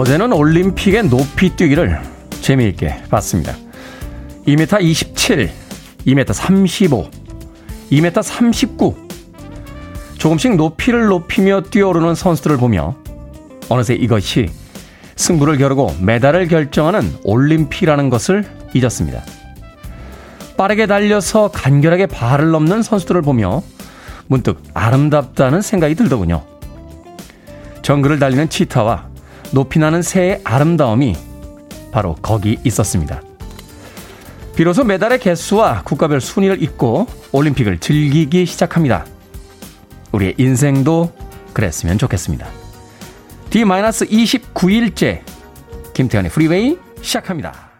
어제는 올림픽의 높이 뛰기를 재미있게 봤습니다. 2m 27, 2m 35, 2m 39. 조금씩 높이를 높이며 뛰어오르는 선수들을 보며 어느새 이것이 승부를 겨루고 메달을 결정하는 올림픽이라는 것을 잊었습니다. 빠르게 달려서 간결하게 발을 넘는 선수들을 보며 문득 아름답다는 생각이 들더군요. 정글을 달리는 치타와 높이 나는 새의 아름다움이 바로 거기 있었습니다. 비로소 메달의 개수와 국가별 순위를 잊고 올림픽을 즐기기 시작합니다. 우리의 인생도 그랬으면 좋겠습니다. D-29일째 김태훈의 프리웨이 시작합니다.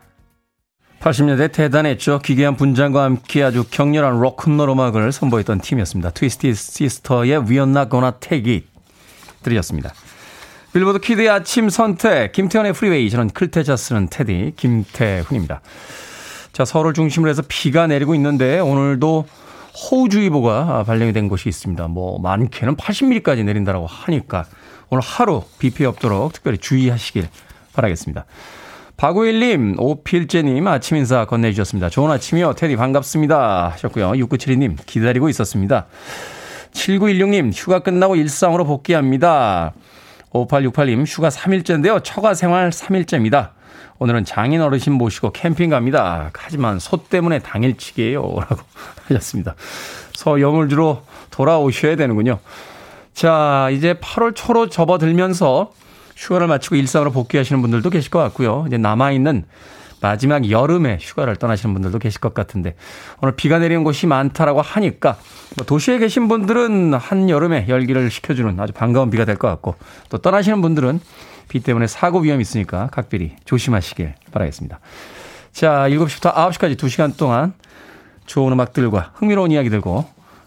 80년대 대단했죠. 기괴한 분장과 함께 아주 격렬한 로큰롤 음악을 선보였던 팀이었습니다. Twisted Sister의 We're Not Gonna Take It 들으셨습니다. 빌보드 kid의 아침 선택 김태훈의 프리웨이 저는 클 태 자 쓰는 테디 김태훈입니다. 자 서울 중심으로 해서 비가 내리고 있는데 오늘도 호우주의보가 발령이 된 곳이 있습니다. 뭐 많게는 80mm까지 내린다고 하니까 오늘 하루 비 피해 없도록 특별히 주의하시길 바라겠습니다. 박우일님, 오필재님 아침 인사 건네주셨습니다. 좋은 아침이요. 테디 반갑습니다. 하셨고요. 6972님 기다리고 있었습니다. 7916님 휴가 끝나고 일상으로 복귀합니다. 5868님 휴가 3일째인데요. 처가 생활 3일째입니다. 오늘은 장인 어르신 모시고 캠핑 갑니다. 하지만 소 때문에 당일치기예요. 라고 하셨습니다. 소 여물주로 돌아오셔야 되는군요. 자, 이제 8월 초로 접어들면서 휴가를 마치고 일상으로 복귀하시는 분들도 계실 것 같고요. 이제 남아있는 마지막 여름에 휴가를 떠나시는 분들도 계실 것 같은데 오늘 비가 내리는 곳이 많다라고 하니까 뭐 도시에 계신 분들은 한여름에 열기를 식혀주는 아주 반가운 비가 될 것 같고 또 떠나시는 분들은 비 때문에 사고 위험이 있으니까 각별히 조심하시길 바라겠습니다. 자, 7시부터 9시까지 2시간 동안 좋은 음악들과 흥미로운 이야기 들고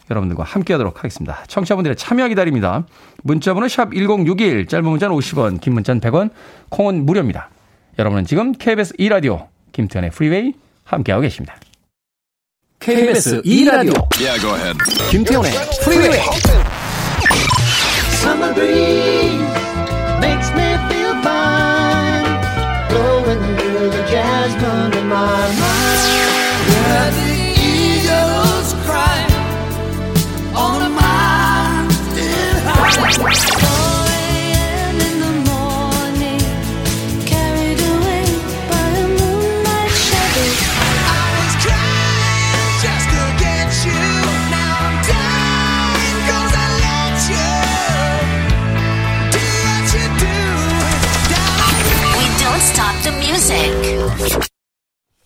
여러분들과 함께 하도록 하겠습니다. 청취자분들의 참여 기다립니다. 문자번호 샵 1061, 짧은 문자는 50원, 긴 문자는 100원, 콩은 무료입니다. 여러분은 지금 KBS 2라디오 김태현의 프리웨이 함께하고 계십니다. KBS 2라디오 yeah, go ahead. 김태현의 프리웨이 Summer breeze makes me feel fine Blowing through the jasmine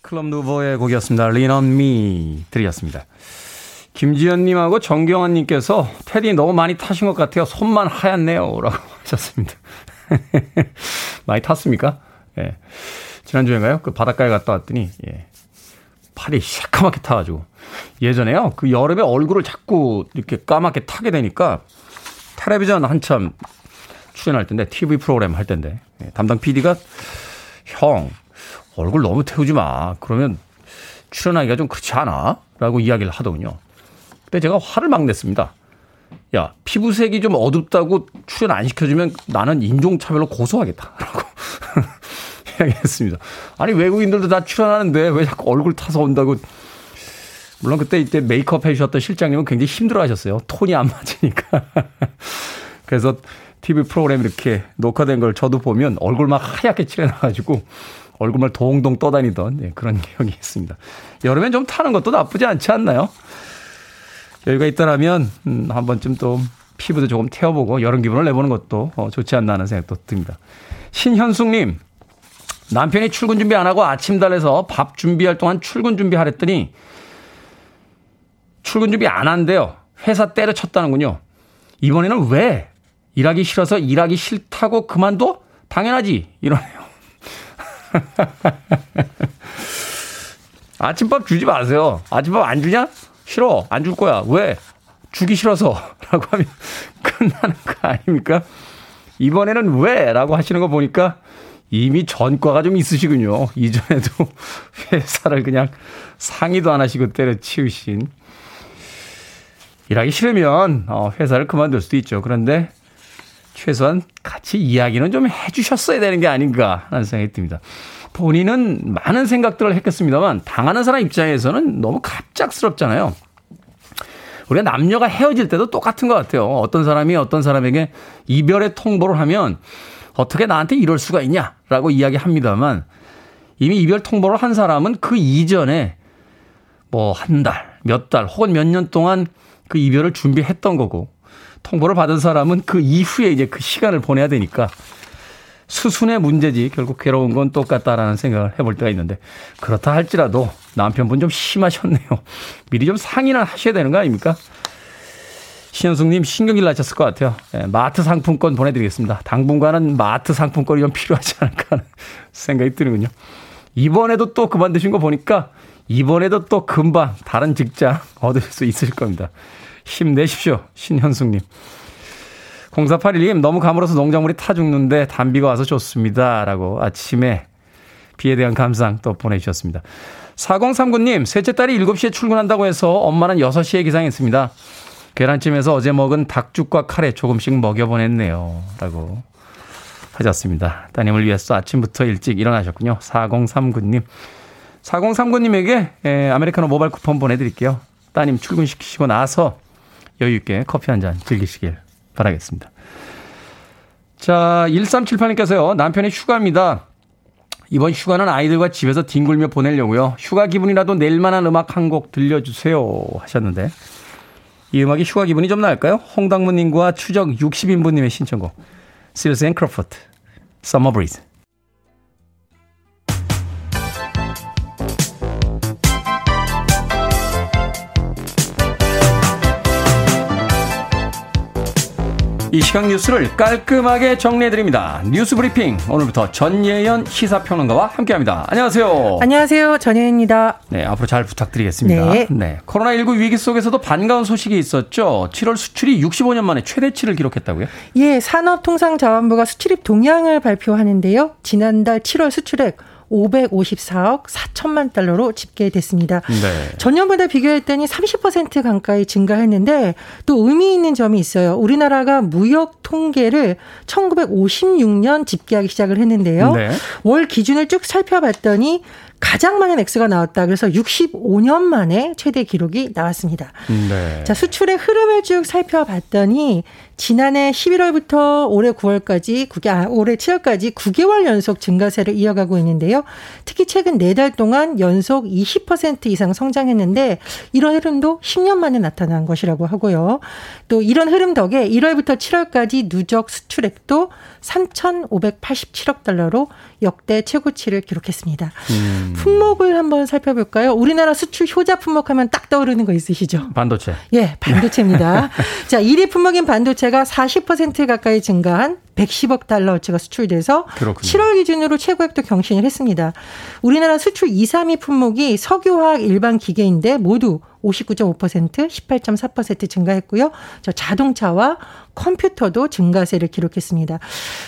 클럽 누버의 곡이었습니다. Me 들이었습니다. 김지연님하고 정경환님께서 테디 너무 많이 타신 것 같아요. 손만 하얗네요. 라고 하셨습니다. 많이 탔습니까? 예. 지난주인가요? 그 바닷가에 갔다 왔더니, 예. 팔이 새까맣게 타가지고. 예전에요. 그 여름에 얼굴을 자꾸 이렇게 까맣게 타게 되니까 텔레비전 한참 출연할 텐데, TV 프로그램 할 텐데, 예. 담당 PD가 형, 얼굴 너무 태우지 마. 그러면 출연하기가 좀 그렇지 않아? 라고 이야기를 하더군요. 그때 제가 화를 막 냈습니다. 야, 피부색이 좀 어둡다고 출연 안 시켜주면 나는 인종차별로 고소하겠다. 라고 이야기했습니다. 아니, 외국인들도 다 출연하는데 왜 자꾸 얼굴 타서 온다고. 물론 그때 이때 메이크업 해주셨던 실장님은 굉장히 힘들어 하셨어요. 톤이 안 맞으니까. 그래서 TV 프로그램 이렇게 녹화된 걸 저도 보면 얼굴 막 하얗게 칠해놔가지고 얼굴만 동동 떠다니던 네, 그런 기억이 있습니다. 여름엔 좀 타는 것도 나쁘지 않지 않나요? 여유가 있다라면 음, 한 번쯤 또 피부도 조금 태워보고 여름 기분을 내보는 것도 어, 좋지 않나 하는 생각도 듭니다. 신현숙님, 남편이 출근 준비 안 하고 아침 달래서 밥 준비할 동안 출근 준비하랬더니 출근 준비 안 한대요. 회사 때려쳤다는군요. 이번에는 왜? 일하기 싫어서 일하기 싫다고 그만둬? 당연하지. 이러네요. 아침밥 주지 마세요. 아침밥 안 주냐? 싫어. 안 줄 거야. 왜? 주기 싫어서. 라고 하면 끝나는 거 아닙니까? 이번에는 왜? 라고 하시는 거 보니까 이미 전과가 좀 있으시군요. 이전에도 회사를 그냥 상의도 안 하시고 때려치우신. 일하기 싫으면 어, 회사를 그만둘 수도 있죠. 그런데 최소한 같이 이야기는 좀 해주셨어야 되는 게 아닌가 하는 생각이 듭니다. 본인은 많은 생각들을 했겠습니다만 당하는 사람 입장에서는 너무 갑작스럽잖아요. 우리가 남녀가 헤어질 때도 똑같은 것 같아요. 어떤 사람이 어떤 사람에게 이별의 통보를 하면 어떻게 나한테 이럴 수가 있냐라고 이야기합니다만 이미 이별 통보를 한 사람은 그 이전에 뭐 한 달, 몇 달 혹은 몇 년 동안 그 이별을 준비했던 거고 통보를 받은 사람은 그 이후에 이제 그 시간을 보내야 되니까 수순의 문제지 결국 괴로운 건 똑같다라는 생각을 해볼 때가 있는데 그렇다 할지라도 남편분 좀 심하셨네요. 미리 좀 상의를 하셔야 되는 거 아닙니까? 신현숙님 신경질 나셨을 것 같아요. 예, 마트 상품권 보내드리겠습니다. 당분간은 마트 상품권이 좀 필요하지 않을까 하는 생각이 드는군요. 이번에도 또 그만두신 거 보니까 이번에도 또 금방 다른 직장 얻으실 수 있을 겁니다. 힘내십시오. 신현숙님. 0481님, 너무 가물어서 농작물이 타 죽는데 단비가 와서 좋습니다. 라고 아침에 비에 대한 감상 또 보내주셨습니다. 4039님, 셋째 딸이 7시에 출근한다고 해서 엄마는 6시에 기상했습니다. 계란찜에서 어제 먹은 닭죽과 카레 조금씩 먹여보냈네요. 라고 하셨습니다. 따님을 위해서 아침부터 일찍 일어나셨군요. 4039님. 4039님에게 에, 아메리카노 모바일 쿠폰 보내드릴게요. 따님 출근시키시고 나서 여유있게 커피 한 잔 즐기시길 바라겠습니다. 자, 1378님께서요. 남편이 휴가입니다. 이번 휴가는 아이들과 집에서 뒹굴며 보내려고요. 휴가 기분이라도 낼 만한 음악 한 곡 들려주세요. 하셨는데. 이 음악이 휴가 기분이 좀 날까요? 홍당무님과 추적 60인분님의 신청곡. Seals and Crofts. Summer Breeze. 이 시각 뉴스를 깔끔하게 정리해드립니다. 뉴스 브리핑. 오늘부터 전예현 시사평론가와 함께 합니다. 안녕하세요. 안녕하세요. 전예현입니다. 네, 앞으로 잘 부탁드리겠습니다. 네. 네. 코로나19 위기 속에서도 반가운 소식이 있었죠. 7월 수출이 65년 만에 최대치를 기록했다고요? 예, 산업통상자원부가 수출입 동향을 발표하는데요. 지난달 7월 수출액 554억 4천만 달러로 집계됐습니다. 네. 전년보다 비교했더니 30% 가까이 증가했는데 또 의미 있는 점이 있어요. 우리나라가 무역 통계를 1956년 집계하기 시작을 했는데요. 네. 월 기준을 쭉 살펴봤더니 가장 많은 액수가 나왔다. 그래서 65년 만에 최대 기록이 나왔습니다. 네. 자, 수출의 흐름을 쭉 살펴봤더니 지난해 11월부터 올해 9월까지, 9개, 아, 올해 7월까지 9개월 연속 증가세를 이어가고 있는데요. 특히 최근 4달 동안 연속 20% 이상 성장했는데 이런 흐름도 10년 만에 나타난 것이라고 하고요. 또 이런 흐름 덕에 1월부터 7월까지 누적 수출액도 3,587억 달러로 역대 최고치를 기록했습니다. 음. 품목을 한번 살펴볼까요? 우리나라 수출 효자 품목 하면 딱 떠오르는 거 있으시죠? 반도체. 예, 반도체입니다. 자, 1위 품목인 반도체가 40% 가까이 증가한 110억 달러어치가 수출돼서 그렇군요. 7월 기준으로 최고액도 경신을 했습니다. 우리나라 수출 2, 3위 품목이 석유화학 일반 기계인데 모두 59.5%, 18.4% 증가했고요. 저 자동차와 컴퓨터도 증가세를 기록했습니다.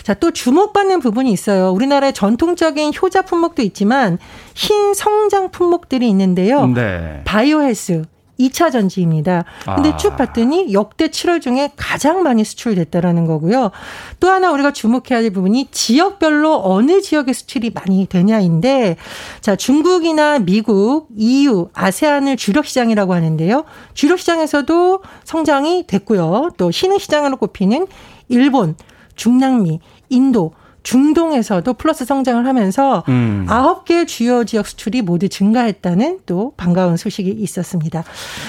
자, 또 주목받는 부분이 있어요. 우리나라의 전통적인 효자 품목도 있지만 흰 성장 품목들이 있는데요. 네. 바이오 헬스, 2차 전지입니다. 근데 아. 쭉 봤더니 역대 7월 중에 가장 많이 수출됐다라는 거고요. 또 하나 우리가 주목해야 될 부분이 지역별로 어느 지역의 수출이 많이 되냐인데 자, 중국이나 미국, EU, 아세안을 주력 시장이라고 하는데요. 주력 시장에서도 성장이 됐고요. 또 신흥 시장으로 꼽히는 일본, 중남미, 인도, 중동에서도 플러스 성장을 하면서 음. 9개 주요 지역 수출이 모두 증가했다는 또 반가운 소식이 있었습니다.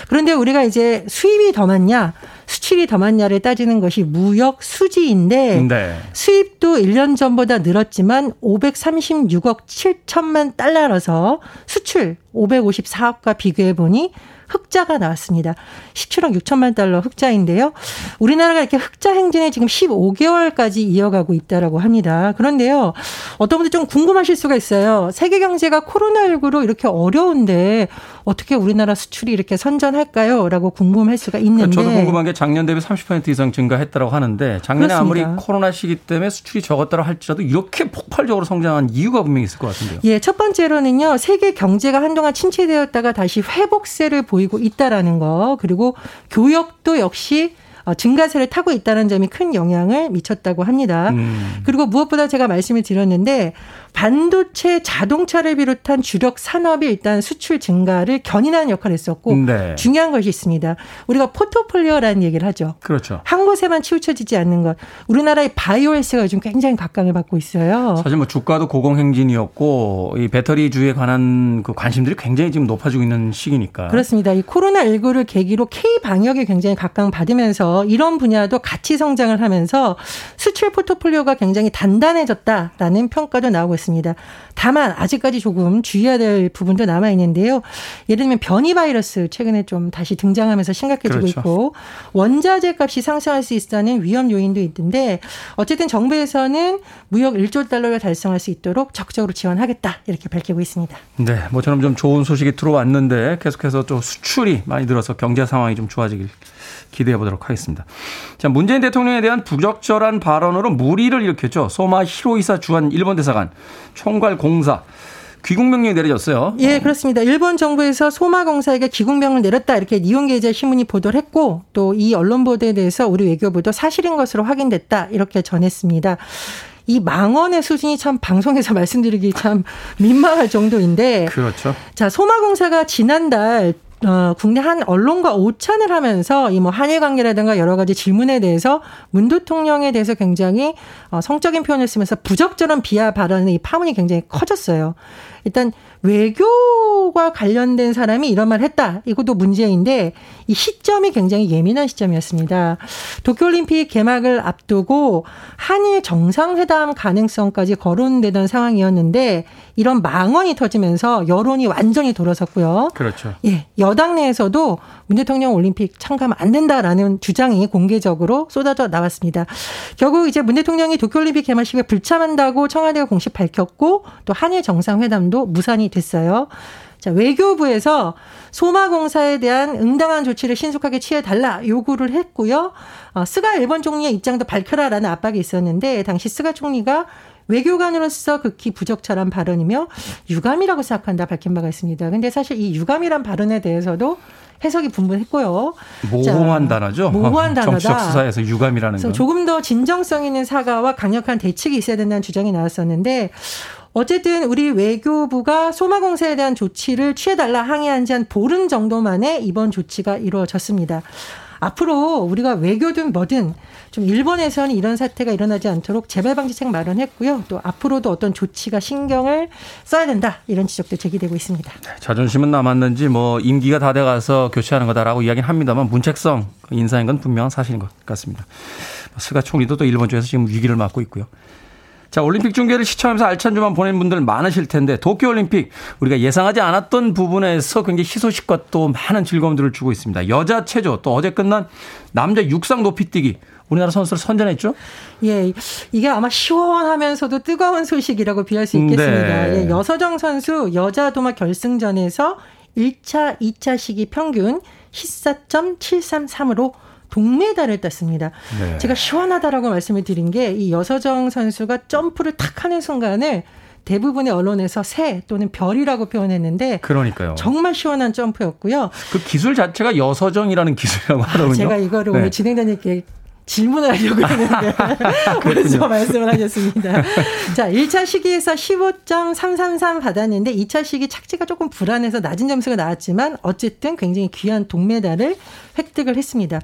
그런데 우리가 이제 수입이 더 많냐, 수출이 더 많냐를 따지는 것이 무역 수지인데 네. 수입도 1년 전보다 늘었지만 536억 7천만 달러라서 수출 554억과 비교해 보니 흑자가 나왔습니다. 17억 6천만 달러 흑자인데요. 우리나라가 이렇게 흑자 행진에 지금 15개월까지 이어가고 있다라고 합니다. 그런데요. 어떤 분들 좀 궁금하실 수가 있어요. 세계 경제가 코로나19로 이렇게 어려운데 어떻게 우리나라 수출이 이렇게 선전할까요? 라고 궁금할 수가 있는데. 저도 궁금한 게 작년 대비 30% 이상 증가했다고 하는데 작년에 그렇습니다. 아무리 코로나 시기 때문에 수출이 적었다고 할지라도 이렇게 폭발적으로 성장한 이유가 분명히 있을 것 같은데요. 예, 첫 번째로는요. 세계 경제가 한동안 침체되었다가 다시 회복세를 보이고 있다라는 거. 그리고 교역도 역시 어, 증가세를 타고 있다는 점이 큰 영향을 미쳤다고 합니다. 음. 그리고 무엇보다 제가 말씀을 드렸는데 반도체 자동차를 비롯한 주력 산업이 일단 수출 증가를 견인하는 역할을 했었고 네. 중요한 것이 있습니다. 우리가 포트폴리오라는 얘기를 하죠. 그렇죠. 한 곳에만 치우쳐지지 않는 것. 우리나라의 바이오에스가 요즘 굉장히 각광을 받고 있어요. 사실 뭐 주가도 고공행진이었고 이 배터리주에 관한 그 관심들이 굉장히 지금 높아지고 있는 시기니까. 그렇습니다. 이 코로나 19를 계기로 K 방역이 굉장히 각광 받으면서 이런 분야도 같이 성장을 하면서 수출 포트폴리오가 굉장히 단단해졌다라는 평가도 나오고 있습니다. 다만 아직까지 조금 주의해야 될 부분도 남아 있는데요. 예를 들면 변이 바이러스 최근에 좀 다시 등장하면서 심각해지고 그렇죠. 있고 원자재 값이 상승할 수 있다는 위험 요인도 있는데 어쨌든 정부에서는 무역 1조 달러를 달성할 수 있도록 적극적으로 지원하겠다 이렇게 밝히고 있습니다. 네, 모처럼 좀 좋은 소식이 들어왔는데 계속해서 또 수출이 많이 들어서 경제 상황이 좀 좋아지길 기대해 보도록 하겠습니다. 자, 문재인 대통령에 대한 부적절한 발언으로 무리를 일으켰죠. 소마 히로이사 주한 일본 대사관 총괄 공사 귀국 명령이 내려졌어요. 예, 그렇습니다. 일본 정부에서 소마 공사에게 귀국 명을 내렸다 이렇게 니혼게제 신문이 보도를 했고 또 이 언론 보도에 대해서 우리 외교부도 사실인 것으로 확인됐다 이렇게 전했습니다. 이 망언의 수준이 참 방송에서 말씀드리기 참 민망할 정도인데. 그렇죠. 자, 소마공사가 지난달 어, 국내 한 언론과 오찬을 하면서 이 뭐 한일 관계라든가 여러 가지 질문에 대해서 문 대통령에 대해서 굉장히 어, 성적인 표현을 쓰면서 부적절한 비하 발언의 이 파문이 굉장히 커졌어요. 일단 외교와 관련된 사람이 이런 말 했다. 이것도 문제인데 이 시점이 굉장히 예민한 시점이었습니다. 도쿄올림픽 개막을 앞두고 한일 정상회담 가능성까지 거론되던 상황이었는데 이런 망언이 터지면서 여론이 완전히 돌아섰고요. 그렇죠. 예, 여당 내에서도 문 대통령 올림픽 참가하면 안 된다라는 주장이 공개적으로 쏟아져 나왔습니다. 결국 이제 문 대통령이 도쿄올림픽 개막식에 불참한다고 청와대가 공식 밝혔고 또 한일 정상회담도 무산이 됐어요. 자, 외교부에서 소마공사에 대한 응당한 조치를 신속하게 취해달라 요구를 했고요. 어, 스가 일본 총리의 입장도 밝혀라라는 압박이 있었는데 당시 스가 총리가 외교관으로서 극히 부적절한 발언이며 유감이라고 생각한다 밝힌 바가 있습니다. 근데 사실 이 유감이란 발언에 대해서도 해석이 분분했고요. 모호한 자, 단어죠. 모호한 단어다. 정치적 수사에서 유감이라는 건. 조금 더 진정성 있는 사과와 강력한 대책이 있어야 된다는 주장이 나왔었는데 어쨌든 우리 외교부가 소마공사에 대한 조치를 취해달라 항의한 지 한 보름 정도 만에 이번 조치가 이루어졌습니다. 앞으로 우리가 외교든 뭐든 좀 일본에서는 이런 사태가 일어나지 않도록 재발 방지책 마련했고요. 또 앞으로도 어떤 조치가 신경을 써야 된다 이런 지적도 제기되고 있습니다. 네, 자존심은 남았는지 뭐 임기가 다 돼가서 교체하는 거다라고 이야기는 합니다만 문책성 인사인 건 분명한 사실인 것 같습니다. 스가 총리도 또 일본 쪽에서 지금 위기를 맞고 있고요. 자, 올림픽 중계를 시청하면서 알찬 주만 보낸 분들 많으실 텐데 도쿄올림픽 우리가 예상하지 않았던 부분에서 굉장히 희소식과 또 많은 즐거움들을 주고 있습니다. 여자 체조 또 어제 끝난 남자 육상 높이뛰기 우리나라 선수를 선전했죠? 예, 이게 아마 시원하면서도 뜨거운 소식이라고 비할 수 있겠습니다. 네. 예, 여서정 선수 여자 도마 결승전에서 1차, 2차 시기 평균 14.733으로 동메달을 땄습니다. 네. 제가 시원하다라고 말씀을 드린 게 이 여서정 선수가 점프를 탁 하는 순간을 대부분의 언론에서 새 또는 별이라고 표현했는데 그러니까요. 정말 시원한 점프였고요. 그 기술 자체가 여서정이라는 기술이라고 하더군요. 제가 이거를 네. 오늘 진행자님께 질문을 하려고 했는데 먼저 말씀을 하셨습니다. 자, 1차 시기에서 15.333 받았는데 2차 시기 착지가 조금 불안해서 낮은 점수가 나왔지만 어쨌든 굉장히 귀한 동메달을 획득을 했습니다.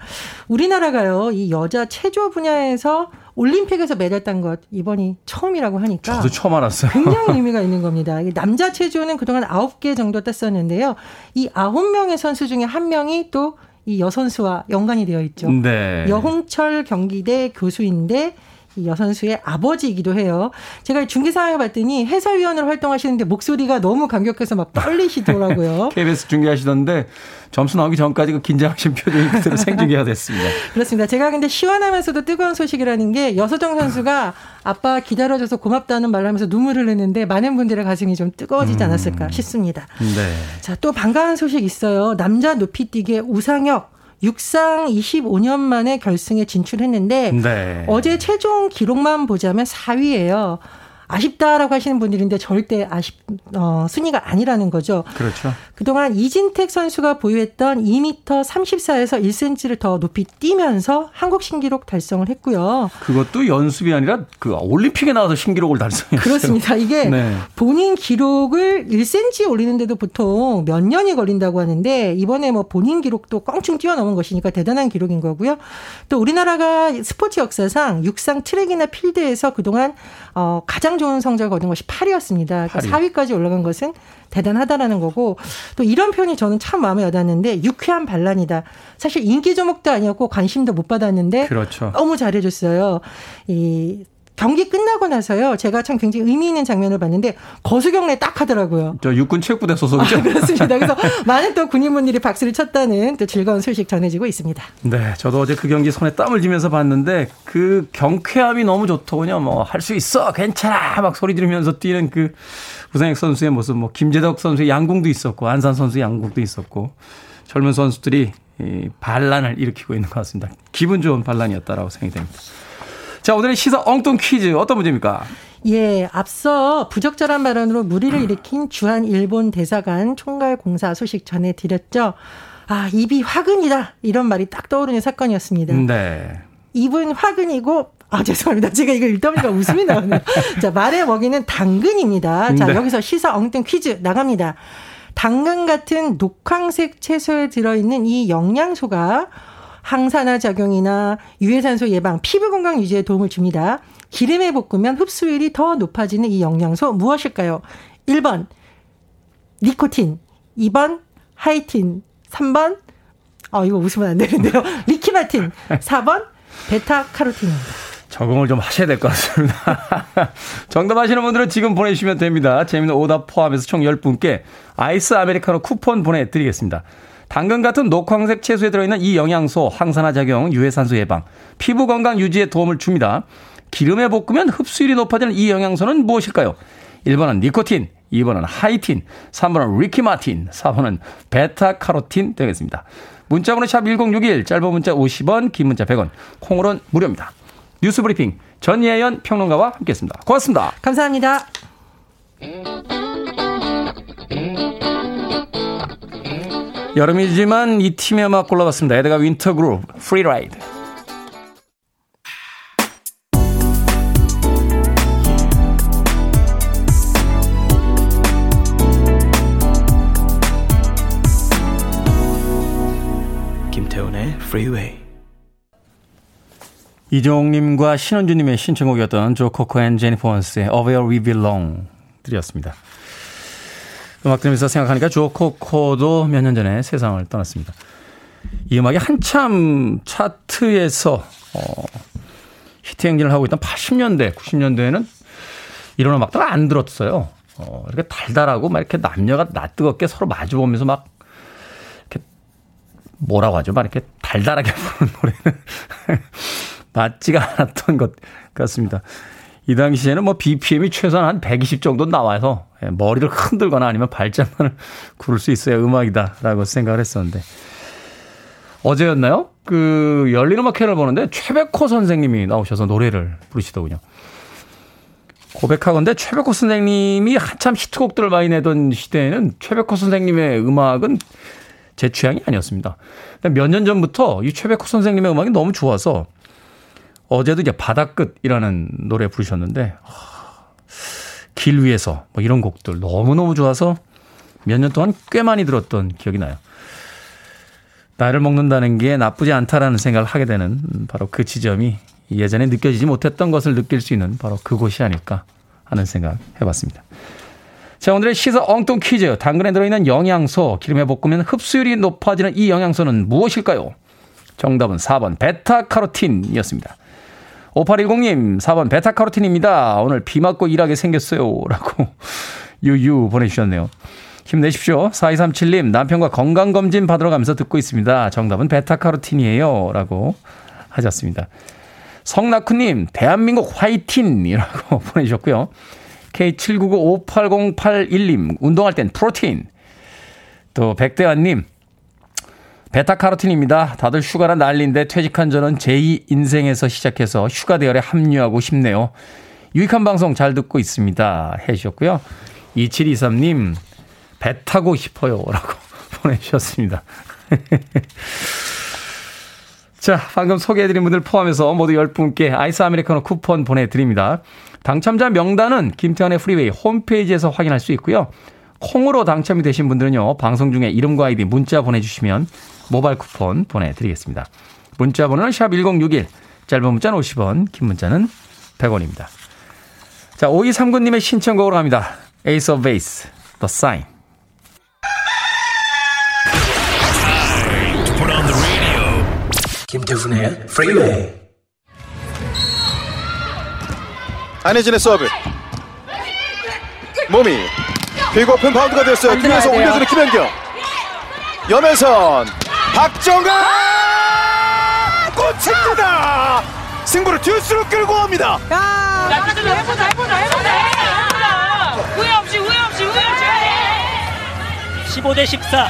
우리나라가요, 이 여자 체조 분야에서 올림픽에서 메달 딴 것 이번이 처음이라고 하니까 저도 처음 알았어요. 굉장히 의미가 있는 겁니다. 남자 체조는 그동안 9개 정도 땄었는데요. 이 9명의 선수 중에 한 명이 또 이 여선수와 연관이 되어 있죠. 네. 여홍철 경기대 교수인데 이 여선수의 아버지이기도 해요. 제가 중계 상황을 봤더니 해설위원으로 활동하시는데 목소리가 너무 감격해서 막 떨리시더라고요. KBS 중계하시던데 점수 나오기 전까지 그 긴장하신 표정이 그대로 생중계가 됐습니다. 그렇습니다. 제가 근데 시원하면서도 뜨거운 소식이라는 게 여서정 선수가 아빠 기다려줘서 고맙다는 말을 하면서 눈물 흘리는데 많은 분들의 가슴이 좀 뜨거워지지 음. 않았을까 싶습니다. 네. 자, 또 반가운 소식 있어요. 남자 높이뛰기 우상혁 육상 25년 만에 결승에 진출했는데 네. 어제 최종 기록만 보자면 4위예요. 아쉽다라고 하시는 분들인데 절대 아쉽 어, 순위가 아니라는 거죠. 그렇죠. 그동안 이진택 선수가 보유했던 2m 34에서 1cm를 더 높이 뛰면서 한국 신기록 달성을 했고요. 그것도 연습이 아니라 그 올림픽에 나와서 신기록을 달성했어요. 그렇습니다. 이게 네. 본인 기록을 1cm 올리는데도 보통 몇 년이 걸린다고 하는데 이번에 뭐 본인 기록도 껑충 뛰어넘은 것이니까 대단한 기록인 거고요. 또 우리나라가 스포츠 역사상 육상 트랙이나 필드에서 그동안 어, 가장 좋은 성적을 거둔 것이 8위였습니다. 그러니까 4위까지 올라간 것은 대단하다라는 거고 또 이런 표현이 저는 참 마음에 와닿는데 유쾌한 반란이다. 사실 인기 종목도 아니었고 관심도 못 받았는데 그렇죠. 너무 잘해줬어요. 이 경기 끝나고 나서요. 제가 참 굉장히 의미 있는 장면을 봤는데 거수경례 딱 하더라고요. 저 육군 체육부대 소속이죠. 아, 그렇습니다. 그래서 많은 또 군인분들이 박수를 쳤다는 또 즐거운 소식 전해지고 있습니다. 네, 저도 어제 그 경기 손에 땀을 쥐면서 봤는데 그 경쾌함이 너무 좋더군요. 뭐 할 수 있어, 괜찮아 막 소리 지르면서 뛰는 그 부상혁 선수의 모습, 뭐 김재덕 선수의 양궁도 있었고 안산 선수의 양궁도 있었고 젊은 선수들이 이 반란을 일으키고 있는 것 같습니다. 기분 좋은 반란이었다라고 생각이 됩니다. 자, 오늘의 시사 엉뚱 퀴즈 어떤 문제입니까? 예, 앞서 부적절한 발언으로 무리를 일으킨 주한 일본 대사관 총괄 공사 소식 전해드렸죠. 아, 입이 화근이다. 이런 말이 딱 떠오르는 사건이었습니다. 네. 입은 화근이고 아, 죄송합니다. 제가 이거 읽다 보니까 웃음이 나오네요. 자, 말의 먹이는 당근입니다. 자, 네. 여기서 시사 엉뚱 퀴즈 나갑니다. 당근 같은 녹황색 채소에 들어있는 이 영양소가 항산화 작용이나 유해산소 예방, 피부 건강 유지에 도움을 줍니다. 기름에 볶으면 흡수율이 더 높아지는 이 영양소 무엇일까요? 1번 니코틴, 2번 하이틴, 3번 아 이거 웃으면 안 되는데요. 리키마틴, 4번 베타카로틴입니다. 적응을 좀 하셔야 될 것 같습니다. 정답 아시는 분들은 지금 보내주시면 됩니다. 재미있는 오답 포함해서 총 10분께 아이스 아메리카노 쿠폰 보내드리겠습니다. 당근 같은 녹황색 채소에 들어있는 이 영양소, 항산화 작용, 유해산소 예방, 피부 건강 유지에 도움을 줍니다. 기름에 볶으면 흡수율이 높아지는 이 영양소는 무엇일까요? 1번은 니코틴, 2번은 하이틴, 3번은 리키마틴, 4번은 베타카로틴 되겠습니다. 문자번호 샵 1061, 짧은 문자 50원, 긴 문자 100원, 콩으로는 무료입니다. 뉴스 브리핑 전예현 평론가와 함께했습니다. 고맙습니다. 감사합니다. 여름이지만 이 팀의 음악 골라봤습니다. Edgar Winter Group Free Ride. 김태훈의 프리웨이 이종님과 신원주님의 신청곡이었던 조 코코 앤 제니퍼 원스의 Of Where We Belong 들이었습니다. 음악 들으면서 생각하니까 Joe Cocker도 몇 년 전에 세상을 떠났습니다. 이 음악이 한참 차트에서 어, 히트 행진을 하고 있던 80년대, 90년대에는 이런 음악들 안 들었어요. 어, 이렇게 달달하고 막 이렇게 남녀가 낯뜨겁게 서로 마주보면서 막 이렇게 뭐라고 하죠? 막 이렇게 달달하게 부르는 노래는 맞지가 않았던 것 같습니다. 이 당시에는 뭐 BPM이 최소한 한 120 정도 나와서 예, 머리를 흔들거나 아니면 발작만을 구를 수 있어야 음악이다라고 생각을 했었는데 어제였나요? 그 열린 음악 회를 보는데 최백호 선생님이 나오셔서 노래를 부르시더군요. 고백하건데 최백호 선생님이 한참 히트곡들을 많이 내던 시대에는 최백호 선생님의 음악은 제 취향이 아니었습니다. 몇 년 전부터 이 최백호 선생님의 음악이 너무 좋아서 어제도 이제 바다끝이라는 노래 부르셨는데 길 위에서 뭐 이런 곡들 너무너무 좋아서 몇 년 동안 꽤 많이 들었던 기억이 나요. 나를 먹는다는 게 나쁘지 않다라는 생각을 하게 되는 바로 그 지점이 예전에 느껴지지 못했던 것을 느낄 수 있는 바로 그곳이 아닐까 하는 생각 해봤습니다. 자, 오늘의 시사 엉뚱 퀴즈. 당근에 들어있는 영양소, 기름에 볶으면 흡수율이 높아지는 이 영양소는 무엇일까요? 정답은 4번 베타카로틴이었습니다. 5810님, 4번 베타카로틴입니다. 오늘 비 맞고 일하게 생겼어요. 라고 유유 보내주셨네요. 힘내십시오. 4237님, 남편과 건강검진 받으러 가면서 듣고 있습니다. 정답은 베타카로틴이에요. 라고 하셨습니다. 성낙후님, 대한민국 화이틴이라고 보내주셨고요. K79958081님, 운동할 땐 프로틴. 또 백대환님, 베타카로틴입니다. 다들 휴가라 난리인데 퇴직한 저는 제2 인생에서 시작해서 휴가 대열에 합류하고 싶네요. 유익한 방송 잘 듣고 있습니다. 해주셨고요. 2723님, 배 타고 싶어요. 라고 보내주셨습니다. 자, 방금 소개해드린 분들 포함해서 모두 10분께 아이스 아메리카노 쿠폰 보내드립니다. 당첨자 명단은 김태환의 프리웨이 홈페이지에서 확인할 수 있고요. 콩으로 당첨이 되신 분들은요, 방송 중에 이름과 아이디 문자 보내주시면 모바일 쿠폰 보내드리겠습니다. 문자 번호는 샵1061, 짧은 문자는 50원, 긴 문자는 100원입니다. 자, 5239님의 신청곡으로 갑니다. Ace of Base, The Sign. 김태훈의 Freeway. 안혜진의 서브. 몸이 비고픈 바운드가 됐어요. 뒤에서 올려주는 김연경. 염혜선. 박정아! 꽂힙니다! 승부를 듀스로 끌고 갑니다. 야, 해보자, 해보자, 해보자, 해보자. 후회 없이, 후회 없이, 후회 없이. 15대 14.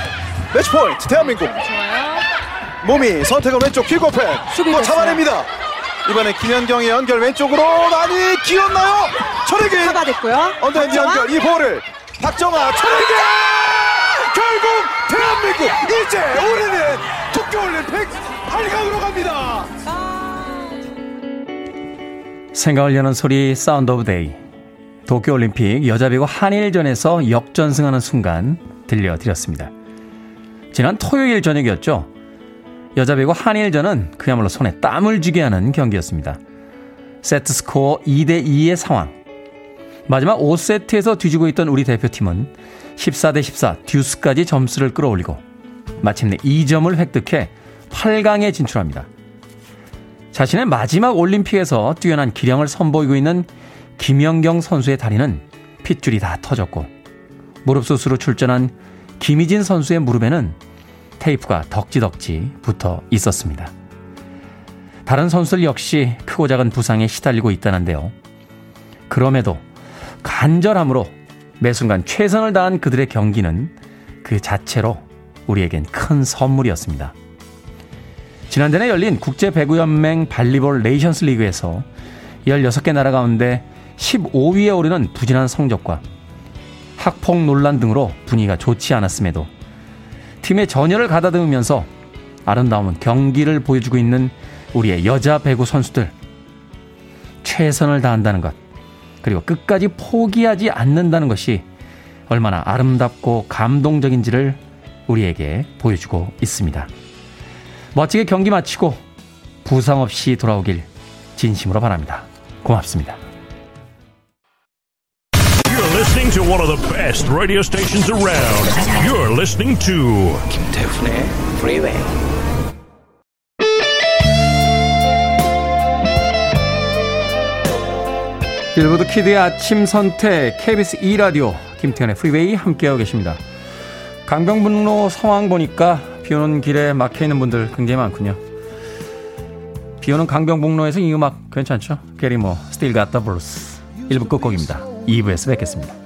매치 포인트 대한민국. 좋아요. 몸이 선택은 왼쪽 퀵오펜. 또 잡아냅니다. 이번엔 김현경의 연결 왼쪽으로 많이 기었나요? 철이기 잡아냈고요. 언더핸드 연결 이 볼을 박정아 철이기 결국 대한민국 이제 우리는 도쿄올림픽 8강으로 갑니다. 생각을 여는 소리 사운드 오브 데이. 도쿄올림픽 여자배구 한일전에서 역전승하는 순간 들려드렸습니다. 지난 토요일 저녁이었죠. 여자배구 한일전은 그야말로 손에 땀을 쥐게 하는 경기였습니다. 세트 스코어 2대2의 상황. 마지막 5세트에서 뒤지고 있던 우리 대표팀은 14대 14 듀스까지 점수를 끌어올리고 마침내 2점을 획득해 8강에 진출합니다. 자신의 마지막 올림픽에서 뛰어난 기량을 선보이고 있는 김연경 선수의 다리는 핏줄이 다 터졌고 무릎 수술로 출전한 김희진 선수의 무릎에는 테이프가 덕지덕지 붙어 있었습니다. 다른 선수들 역시 크고 작은 부상에 시달리고 있다는데요. 그럼에도 간절함으로 매 순간 최선을 다한 그들의 경기는 그 자체로 우리에겐 큰 선물이었습니다. 지난달에 열린 국제 배구연맹 Volleyball Nations League에서 16개 나라 가운데 15위에 오르는 부진한 성적과 학폭 논란 등으로 분위기가 좋지 않았음에도 팀의 전열을 가다듬으면서 아름다운 경기를 보여주고 있는 우리의 여자 배구 선수들 최선을 다한다는 것 그리고 끝까지 포기하지 않는다는 것이 얼마나 아름답고 감동적인지를 우리에게 보여주고 있습니다. 멋지게 경기 마치고 부상 없이 돌아오길 진심으로 바랍니다. 고맙습니다. You're listening to one of the best radio stations around. You're listening to 김태훈의 Freeway. 빌보드 kid의 아침 선택 KBS 2라디오 김태훈의 프리웨이 함께하고 계십니다. 강병분로 상황 보니까 비 오는 길에 막혀 있는 분들 굉장히 많군요. 비 오는 강병북로에서 이 음악 괜찮죠? 게리모 Still Got The Blues 1부 끝곡입니다. 2부에서 뵙겠습니다.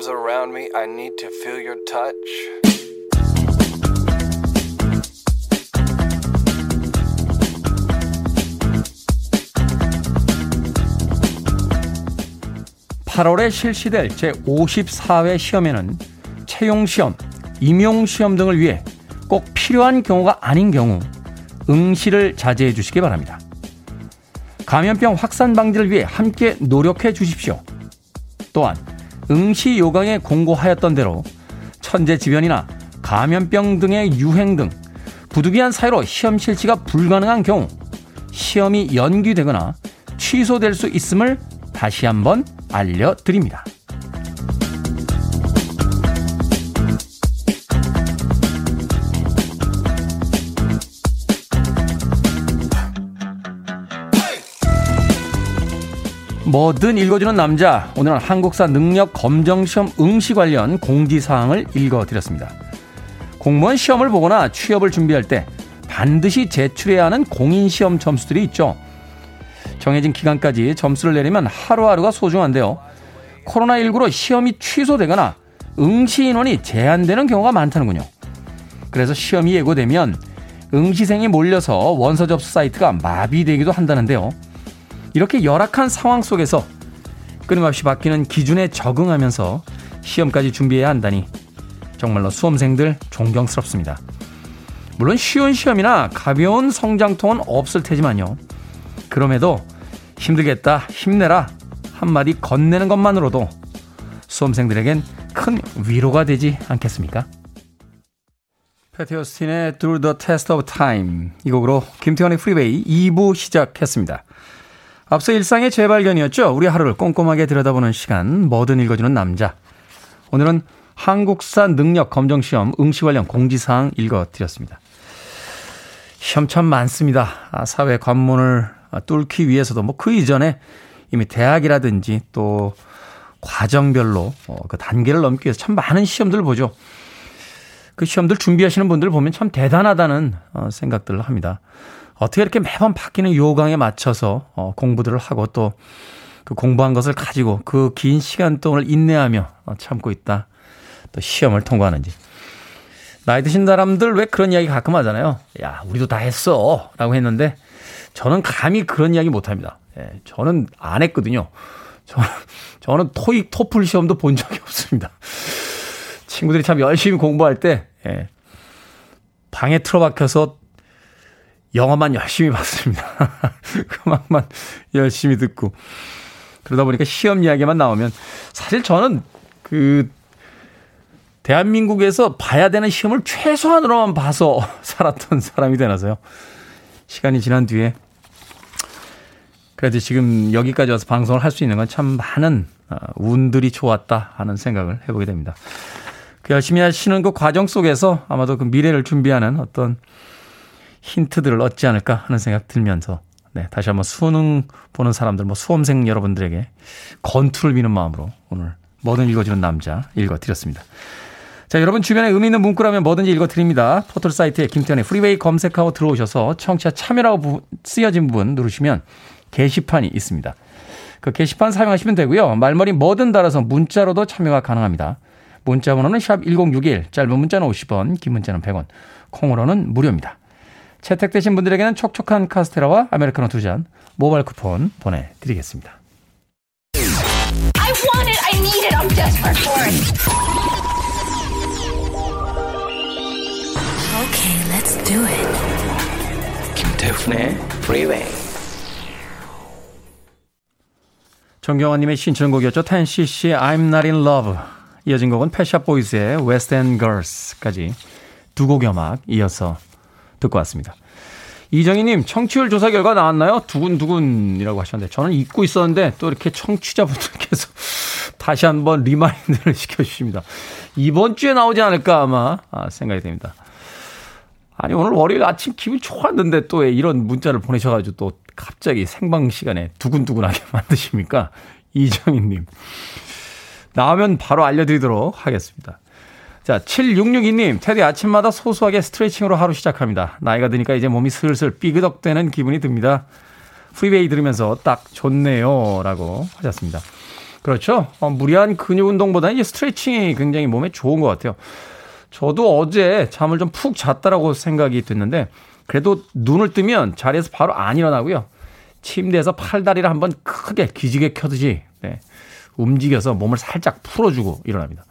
Arms around me. I need to feel your touch. 8월에 실시될 제54회 시험에는 채용시험, 임용시험 등을 위해 꼭 필요한 경우가 아닌 경우 응시를 자제해 주시기 바랍니다. 감염병 확산 방지를 위해 함께 노력해 주십시오. 또한 응시 요강에 공고하였던 대로 천재지변이나 감염병 등의 유행 등 부득이한 사유로 시험 실시가 불가능한 경우 시험이 연기되거나 취소될 수 있음을 다시 한번 알려드립니다. 뭐든 읽어주는 남자. 오늘은 한국사 능력 검정시험 응시 관련 공지사항을 읽어드렸습니다. 공무원 시험을 보거나 취업을 준비할 때 반드시 제출해야 하는 공인시험 점수들이 있죠. 정해진 기간까지 점수를 내리면 하루하루가 소중한데요. 코로나19로 시험이 취소되거나 응시 인원이 제한되는 경우가 많다는군요. 그래서 시험이 예고되면 응시생이 몰려서 원서 접수 사이트가 마비되기도 한다는데요. 이렇게 열악한 상황 속에서 끊임없이 바뀌는 기준에 적응하면서 시험까지 준비해야 한다니 정말로 수험생들 존경스럽습니다. 물론 쉬운 시험이나 가벼운 성장통은 없을 테지만요. 그럼에도 힘들겠다, 힘내라 한마디 건네는 것만으로도 수험생들에겐 큰 위로가 되지 않겠습니까? Patti Austin의 Through the Test of Time 이 곡으로 김태훈의 프리웨이 2부 시작했습니다. 앞서 일상의 재발견이었죠. 우리 하루를 꼼꼼하게 들여다보는 시간 뭐든 읽어주는 남자. 오늘은 한국산 능력 검정시험 응시 관련 공지사항 읽어드렸습니다. 시험 참 많습니다. 아, 사회 관문을 뚫기 위해서도 뭐 그 이전에 이미 대학이라든지 또 과정별로 어, 그 단계를 넘기 위해서 참 많은 시험들을 보죠. 그 시험들 준비하시는 분들 보면 참 대단하다는 어, 생각들을 합니다. 어떻게 이렇게 매번 바뀌는 요강에 맞춰서 어, 공부들을 하고 또 그 공부한 것을 가지고 그 긴 시간 동안을 인내하며 참고 있다. 또 시험을 통과하는지. 나이 드신 사람들 왜 그런 이야기 가끔 하잖아요. 야, 우리도 다 했어. 라고 했는데 저는 감히 그런 이야기 못 합니다. 예, 저는 안 했거든요. 저는, 저는 토익, 토플 시험도 본 적이 없습니다. 친구들이 참 열심히 공부할 때, 예, 방에 틀어박혀서 영어만 열심히 봤습니다. 음악만 열심히 듣고. 그러다 보니까 시험 이야기만 나오면 사실 저는 그 대한민국에서 봐야 되는 시험을 최소한으로만 봐서 살았던 사람이 되나서요. 시간이 지난 뒤에 그래도 지금 여기까지 와서 방송을 할 수 있는 건 참 많은 어, 운들이 좋았다 하는 생각을 해보게 됩니다. 그 열심히 하시는 그 과정 속에서 아마도 그 미래를 준비하는 어떤 힌트들을 얻지 않을까 하는 생각 들면서 네, 다시 한번 수능 보는 사람들, 뭐 수험생 여러분들에게 건투를 비는 마음으로 오늘 뭐든 읽어주는 남자 읽어드렸습니다. 자, 여러분 주변에 의미 있는 문구라면 뭐든지 읽어드립니다. 포털 사이트에 김태훈의 프리웨이 검색하고 들어오셔서 청취자 참여라고 쓰여진 부분 누르시면 게시판이 있습니다. 그 게시판 사용하시면 되고요. 말머리 뭐든 달아서 문자로도 참여가 가능합니다. 문자 번호는 샵 1061, 짧은 문자는 50원, 긴 문자는 100원, 콩으로는 무료입니다. 채택되신 분들에게는 촉촉한 카스테라와 아메리카노 두 잔 모바일 쿠폰 보내드리겠습니다. I want it, I need it, I'm desperate for it. Okay, let's do it. 김태훈의 Freeway. 정경환님의 신청곡이었죠. 10cc I'm Not In Love. 이어진 곡은 Pet Shop Boys의 West End Girls까지 두 곡의 음악 이어서 듣고 왔습니다. 이정희님, 청취율 조사 결과 나왔나요? 두근두근이라고 하셨는데, 저는 잊고 있었는데, 또 이렇게 청취자분들께서 다시 한번 remind를 시켜주십니다. 이번 주에 나오지 않을까 아마 아, 생각이 됩니다. 아니, 오늘 월요일 아침 기분 좋았는데 또 이런 문자를 보내셔가지고 또 갑자기 생방 시간에 두근두근하게 만드십니까? 이정희님. 나오면 바로 알려드리도록 하겠습니다. 자, 7662님, 테디 아침마다 소소하게 스트레칭으로 하루 시작합니다. 나이가 드니까 이제 몸이 슬슬 삐그덕대는 기분이 듭니다. 프리웨이 들으면서 딱 좋네요. 라고 하셨습니다. 그렇죠. 어, 무리한 근육 운동보다는 이제 스트레칭이 굉장히 몸에 좋은 것 같아요. 저도 어제 잠을 좀 푹 잤다라고 생각이 됐는데, 그래도 눈을 뜨면 자리에서 바로 안 일어나고요. 침대에서 팔다리를 한번 크게 기지개 켜듯이, 네, 움직여서 몸을 살짝 풀어주고 일어납니다.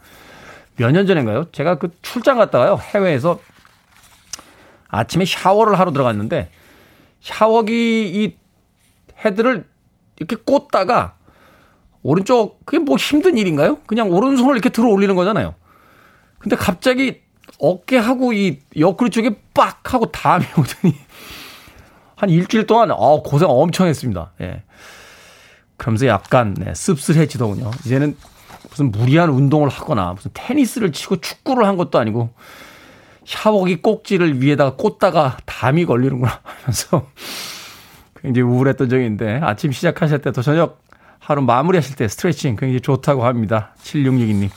몇 년 전인가요? 제가 그 출장 갔다가요. 해외에서 아침에 샤워를 하러 들어갔는데 샤워기 이 헤드를 이렇게 꽂다가 오른쪽 그게 뭐 힘든 일인가요? 그냥 오른손을 이렇게 들어 올리는 거잖아요. 근데 갑자기 어깨하고 이 옆구리 쪽에 빡 하고 담이 오더니 한 일주일 동안 어 고생 엄청 했습니다. 예. 그러면서 약간 네, 씁쓸해지더군요. 이제는 무슨 무리한 운동을 하거나 무슨 테니스를 치고 축구를 한 것도 아니고 샤워기 꼭지를 위에다가 꽂다가 담이 걸리는구나 하면서 굉장히 우울했던 적인데 아침 시작하실 때 또 저녁 하루 마무리하실 때 스트레칭 굉장히 좋다고 합니다. 7662님.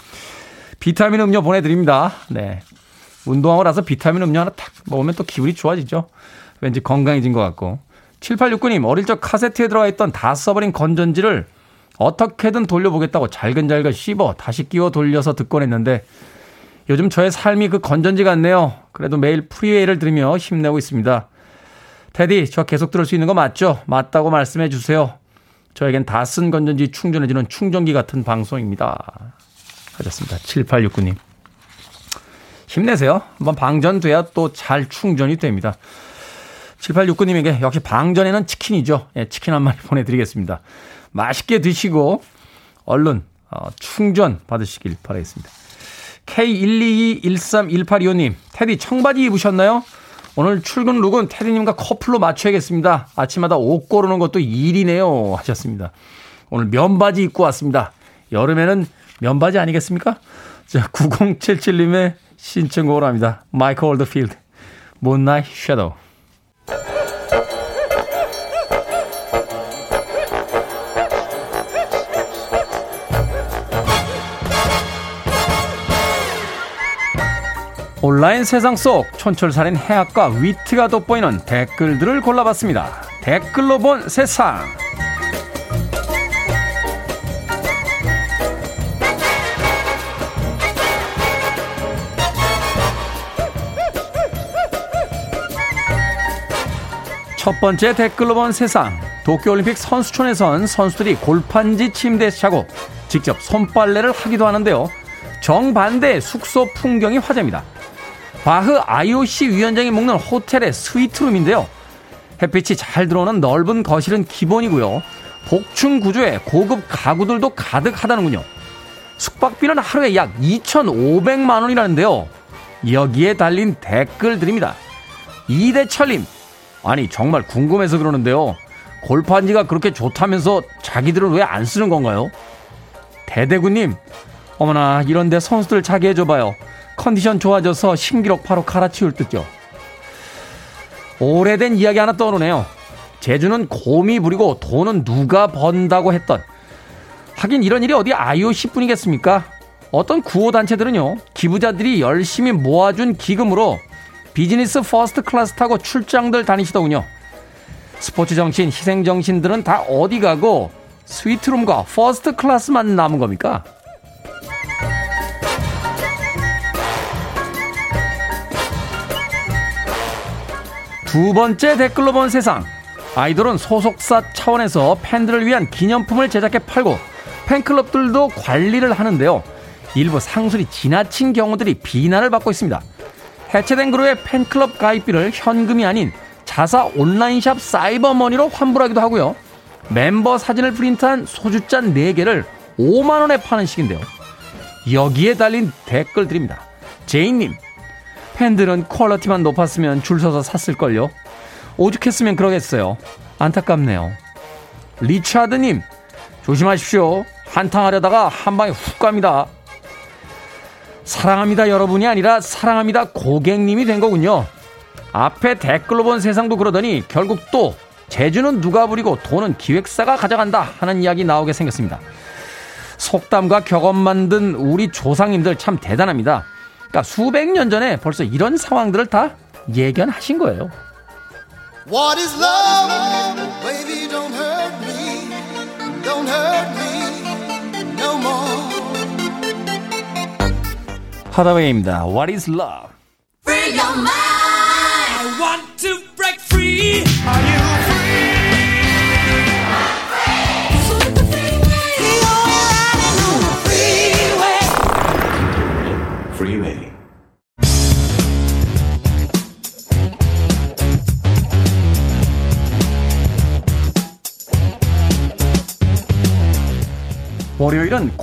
비타민 음료 보내드립니다. 네. 운동하고 나서 비타민 음료 하나 탁 먹으면 또 기분이 좋아지죠. 왠지 건강해진 것 같고. 7869님, 어릴 적 카세트에 들어가 있던 다 써버린 건전지를 어떻게든 돌려보겠다고 잘근잘근 씹어 다시 끼워 돌려서 듣곤 했는데 요즘 저의 삶이 그 건전지 같네요. 그래도 매일 프리웨이를 들으며 힘내고 있습니다. 테디, 저 계속 들을 수 있는 거 맞죠? 맞다고 말씀해 주세요. 저에겐 다 쓴 건전지 충전해주는 충전기 같은 방송입니다. 하셨습니다. 7869님. 힘내세요. 한번 방전돼야 또 잘 충전이 됩니다. 7869님에게 역시 방전에는 치킨이죠. 예, 치킨 한 마리 보내드리겠습니다. 맛있게 드시고 얼른 어, 충전 받으시길 바라겠습니다. K122131825님, 테디 청바지 입으셨나요? 오늘 출근 룩은 테디님과 커플로 맞춰야겠습니다. 아침마다 옷 고르는 것도 일이네요. 하셨습니다. 오늘 면바지 입고 왔습니다. 여름에는 면바지 아니겠습니까? 자, 9077님의 신청곡을 합니다. 마이클 올드필드, Moonlight Shadow. 온라인 세상 속 촌철살인 해학과 위트가 돋보이는 댓글들을 골라봤습니다. 댓글로 본 세상. 첫 번째 댓글로 본 세상. 도쿄올림픽 선수촌에선 선수들이 골판지 침대에서 자고 직접 손빨래를 하기도 하는데요. 정반대 숙소 풍경이 화제입니다. 바흐 IOC 위원장이 묵는 호텔의 스위트룸인데요. 햇빛이 잘 들어오는 넓은 거실은 기본이고요. 복층 구조에 고급 가구들도 가득하다는군요. 숙박비는 하루에 약 2,500만 원이라는데요. 여기에 달린 댓글들입니다. 이대철님, 아니 정말 궁금해서 그러는데요. 골판지가 그렇게 좋다면서 자기들은 왜 안 쓰는 건가요? 대대구님, 어머나 이런데 선수들 자기 해줘봐요. 컨디션 좋아져서 신기록 바로 갈아치울 듯요. 오래된 이야기 하나 떠오르네요. 제주는 곰이 부리고 돈은 누가 번다고 했던. 하긴 이런 일이 어디 IOC 뿐이겠습니까? 어떤 구호 단체들은요, 기부자들이 열심히 모아준 기금으로 비즈니스 first class 타고 출장들 다니시더군요. 스포츠 정신, 희생 정신들은 다 어디 가고 스위트룸과 first class만 남은 겁니까? 두 번째 댓글로 본 세상. 아이돌은 소속사 차원에서 팬들을 위한 기념품을 제작해 팔고 팬클럽들도 관리를 하는데요. 일부 상술이 지나친 경우들이 비난을 받고 있습니다. 해체된 그룹의 팬클럽 가입비를 현금이 아닌 자사 온라인샵 사이버머니로 환불하기도 하고요. 멤버 사진을 프린트한 소주잔 4개를 5만원에 파는 식인데요. 여기에 달린 댓글들입니다. 제이님, 팬들은 퀄러티만 높았으면 줄 서서 샀을걸요. 오죽했으면 그러겠어요. 안타깝네요. 리차드님, 조심하십시오. 한탕 하려다가 한 방에 훅 갑니다. 사랑합니다 여러분이 아니라 사랑합니다 고객님이 된 거군요. 앞에 댓글로 본 세상도 그러더니 결국 또 제주는 누가 부리고 돈은 기획사가 가져간다 하는 이야기 나오게 생겼습니다. 속담과 격언 만든 우리 조상님들 참 대단합니다. 그러니까 수백 년 전에 벌써 이런 상황들을 다 예견하신 거예요. What is love? Baby, don't hurt me. Don't hurt me no more. 하다웨이입니다. What is love? Free your mind. I want to break free.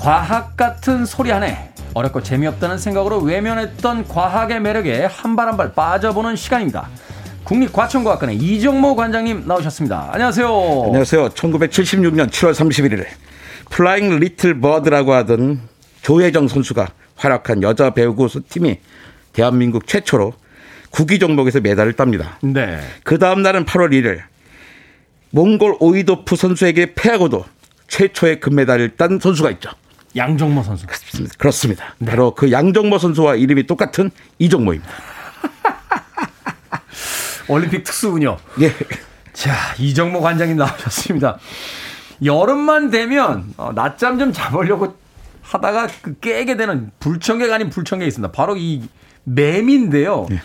과학 같은 소리 안에 어렵고 재미없다는 생각으로 외면했던 과학의 매력에 한 발 한 발 빠져보는 시간입니다. 국립과천과학관의 이정모 관장님 나오셨습니다. 안녕하세요. 안녕하세요. 1976년 7월 31일에 flying little bird라고 하던 조혜정 선수가 활약한 여자 배구 팀이 대한민국 최초로 구기 종목에서 메달을 땁니다. 네. 그 다음 날은 8월 1일 몽골 오이도프 선수에게 패하고도 최초의 금메달을 딴 선수가 있죠. 양정모 선수. 그렇습니다. 네. 바로 그 양정모 선수와 이름이 똑같은 이정모입니다. 올림픽 특수군요. 예. 자, 이정모 관장님 나오셨습니다. 여름만 되면 어, 낮잠 좀 자보려고 하다가 그 깨게 되는 불청객 아닌 불청객이 있습니다. 바로 이 매미인데요. 예.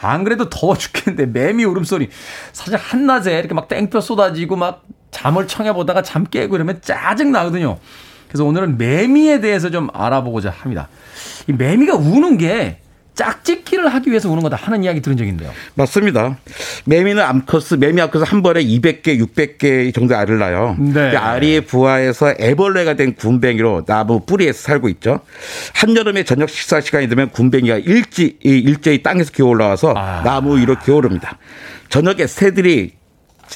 안 그래도 더워 죽겠는데 매미 울음소리. 사실 한낮에 이렇게 막 땡볕 쏟아지고 막 잠을 청해 보다가 잠 깨고 이러면 짜증 나거든요. 그래서 오늘은 매미에 대해서 좀 알아보고자 합니다. 이 매미가 우는 게 짝짓기를 하기 위해서 우는 거다 하는 이야기 들은 적이 있는데요. 맞습니다. 매미는 암컷스, 매미 암컷은 한 번에 200개, 600개 정도 알을 낳아요. 네. 알이 부화해서 애벌레가 된 군뱅이로 나무 뿌리에서 살고 있죠. 한여름에 저녁 식사 시간이 되면 군뱅이가 일지, 일제히 땅에서 기어 올라와서 아. 나무 위로 기어 오릅니다. 저녁에 새들이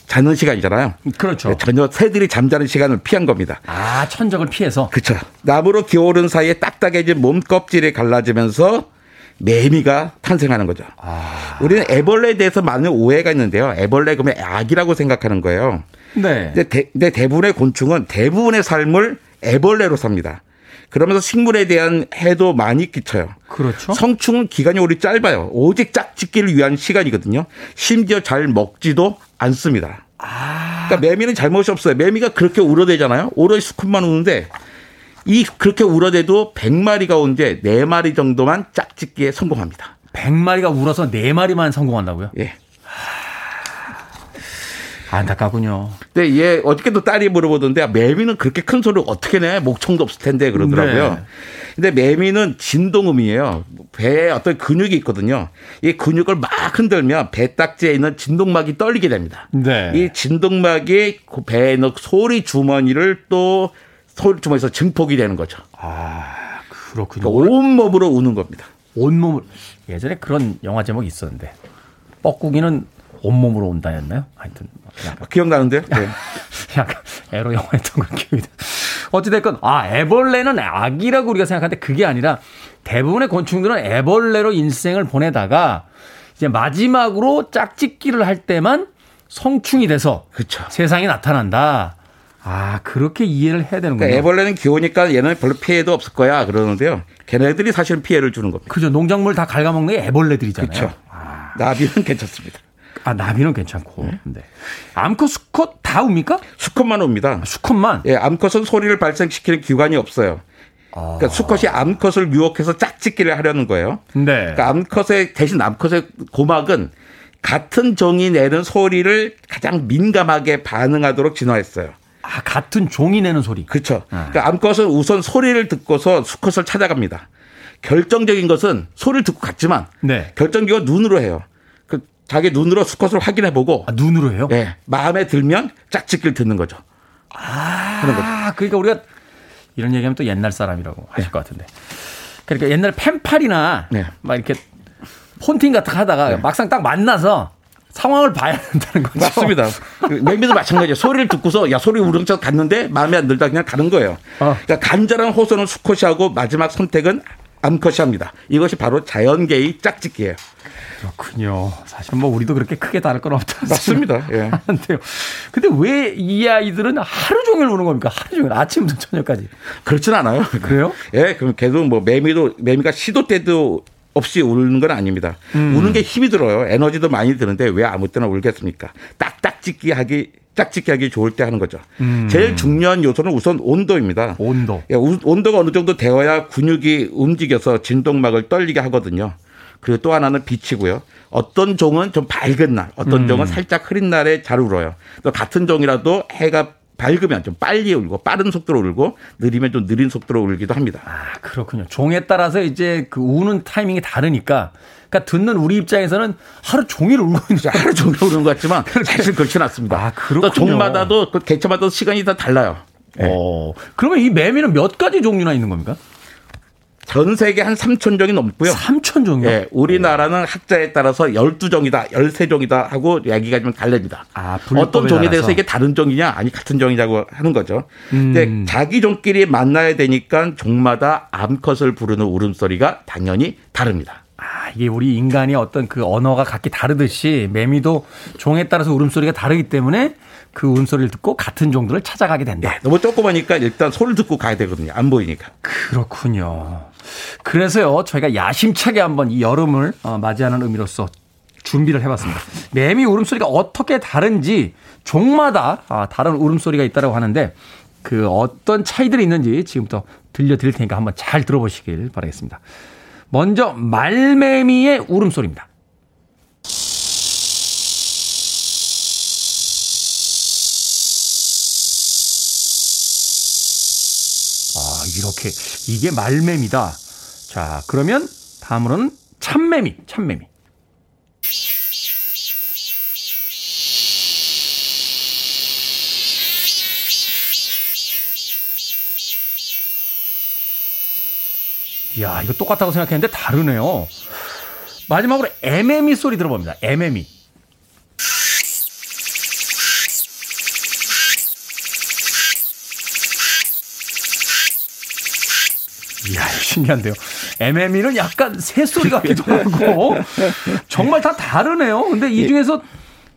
자는 시간이잖아요. 그렇죠. 전혀 새들이 잠자는 시간을 피한 겁니다. 아, 천적을 피해서? 그렇죠. 나무로 기어오른 사이에 딱딱해진 몸 껍질이 갈라지면서 매미가 탄생하는 거죠. 아. 우리는 애벌레에 대해서 많은 오해가 있는데요. 애벌레 그러면 악이라고 생각하는 거예요. 네. 근데, 대, 근데 대부분의 곤충은 대부분의 삶을 애벌레로 삽니다. 그러면서 식물에 대한 해도 많이 끼쳐요. 그렇죠. 성충은 기간이 오래 짧아요. 오직 짝짓기를 위한 시간이거든요. 심지어 잘 먹지도 않습니다. 아. 그러니까 매미는 잘못이 없어요. 매미가 그렇게 울어대잖아요. 오로지 수컷만 우는데 이 그렇게 울어대도 100마리가 온데 4마리 정도만 짝짓기에 성공합니다. 100마리가 울어서 4마리만 성공한다고요? 예. 안타깝군요. 근데 얘 어저께도 딸이 물어보던데 매미는 그렇게 큰 소리를 어떻게 내? 목청도 없을 텐데 그러더라고요. 네. 근데 매미는 진동음이에요. 배에 어떤 근육이 있거든요. 이 근육을 막 흔들면 배 딱지에 있는 진동막이 떨리게 됩니다. 네. 이 진동막이 그 배에 있는 소리 주머니를 또 소리 주머니에서 증폭이 되는 거죠. 아 그렇군요. 그러니까 온몸으로 우는 겁니다. 온몸을 예전에 그런 영화 제목이 있었는데 뻐꾸기는 온몸으로 온다였나요? 하여튼 약간. 기억나는데요? 네. 약간 에로 영화였던 걸 기억이 나. 어찌됐건 아 애벌레는 악이라고 우리가 생각하는데 그게 아니라 대부분의 곤충들은 애벌레로 인생을 보내다가 이제 마지막으로 짝짓기를 할 때만 성충이 돼서 그쵸. 세상에 나타난다. 아 그렇게 이해를 해야 되는군요. 그러니까 애벌레는 귀여우니까 얘는 별로 피해도 없을 거야 그러는데요. 걔네들이 사실은 피해를 주는 겁니다. 그죠. 농작물 다 갉아먹는 게 애벌레들이잖아요. 그렇죠. 아. 나비는 괜찮습니다. 아, 나비는 괜찮고. 네. 네. 암컷, 수컷 다 옵니까? 수컷만 옵니다. 아, 수컷만? 예, 암컷은 소리를 발생시키는 기관이 없어요. 아. 그러니까 수컷이 암컷을 유혹해서 짝짓기를 하려는 거예요. 네. 그러니까 암컷의 대신 암컷의 고막은 같은 종이 내는 소리를 가장 민감하게 반응하도록 진화했어요. 아, 같은 종이 내는 소리. 그렇죠. 아. 그러니까 암컷은 우선 소리를 듣고서 수컷을 찾아갑니다. 결정적인 것은 소리를 듣고 갔지만 네. 결정적인 건 눈으로 해요. 자기 눈으로 수컷을 확인해 보고 아, 눈으로 해요? 네. 마음에 들면 짝짓기를 듣는 거죠. 아, 그러니까 우리가 이런 얘기하면 또 옛날 사람이라고 하실 네. 것 같은데. 그러니까 옛날 펜팔이나 네. 막 이렇게 폰팅 같은 거 하다가 네. 막상 딱 만나서 상황을 봐야 된다는 거죠. 맞습니다. 매미도 마찬가지예요. 소리를 듣고서 야 소리 우렁차 갔는데 마음에 안 들다 그냥 가는 거예요. 어. 그러니까 간절한 호소는 수컷이 하고 마지막 선택은 암컷이 합니다. 이것이 바로 자연계의 짝짓기예요. 그렇군요. 사실 뭐 우리도 그렇게 크게 다를 건 없다. 맞습니다. 예. 하는데요. 근데 왜 이 아이들은 하루 종일 우는 겁니까? 하루 종일 아침부터 저녁까지. 그렇진 않아요. 그래요? 예, 그럼 계속 뭐 매미도 매미가 시도 때도 없이 우는 건 아닙니다. 음. 우는 게 힘이 들어요. 에너지도 많이 드는데 왜 아무 때나 울겠습니까? 딱딱짓기 하기 짝짓기 하기 좋을 때 하는 거죠. 음. 제일 중요한 요소는 우선 온도입니다. 온도. 예, 온도가 어느 정도 되어야 근육이 움직여서 진동막을 떨리게 하거든요. 그리고 또 하나는 빛이고요. 어떤 종은 좀 밝은 날, 어떤 음. 종은 살짝 흐린 날에 잘 울어요. 또 같은 종이라도 해가 밝으면 좀 빨리 울고 빠른 속도로 울고 느리면 좀 느린 속도로 울기도 합니다. 아, 그렇군요. 종에 따라서 이제 그 우는 타이밍이 다르니까 그러니까 듣는 우리 입장에서는 하루 종일 울고 있는 죠 하루 종일 우는 것 같지만 사실 그렇지는 않습니다. 아, 그렇군요. 또 종마다도 그 개체마다 시간이 다 달라요. 네. 어. 그러면 이 매미는 몇 가지 종류나 있는 겁니까? 전 세계 한 3천 종이 넘고요. 3천 종이요? 네, 우리나라는 학자에 따라서 12종이다, 13종이다 하고 얘기가 좀 달립니다. 아, 어떤 종에 대해서 이게 다른 종이냐, 아니 같은 종이냐고 하는 거죠. 음. 근데 자기 종끼리 만나야 되니까 종마다 암컷을 부르는 울음소리가 당연히 다릅니다. 아, 이게 우리 인간이 어떤 그 언어가 각기 다르듯이 매미도 종에 따라서 울음소리가 다르기 때문에 그 울음소리를 듣고 같은 정도를 찾아가게 된다. 네, 너무 조그마니까 일단 소리를 듣고 가야 되거든요. 안 보이니까. 그렇군요. 그래서요, 저희가 야심차게 한번 이 여름을 어, 맞이하는 의미로서 준비를 해봤습니다. 매미 울음소리가 어떻게 다른지 종마다 아, 다른 울음소리가 있다고 하는데 그 어떤 차이들이 있는지 지금부터 들려드릴 테니까 한번 잘 들어보시길 바라겠습니다. 먼저 말매미의 울음소리입니다. 아, 이렇게 이게 말매미다. 자, 그러면 다음으로는 참매미, 참매미. 이야, 이거 똑같다고 생각했는데 다르네요. 마지막으로 에메미 소리 들어봅니다. 에메미. 이야, 신기한데요. MM이는 약간 새소리 같기도 하고, 정말 다 다르네요. 근데 이 중에서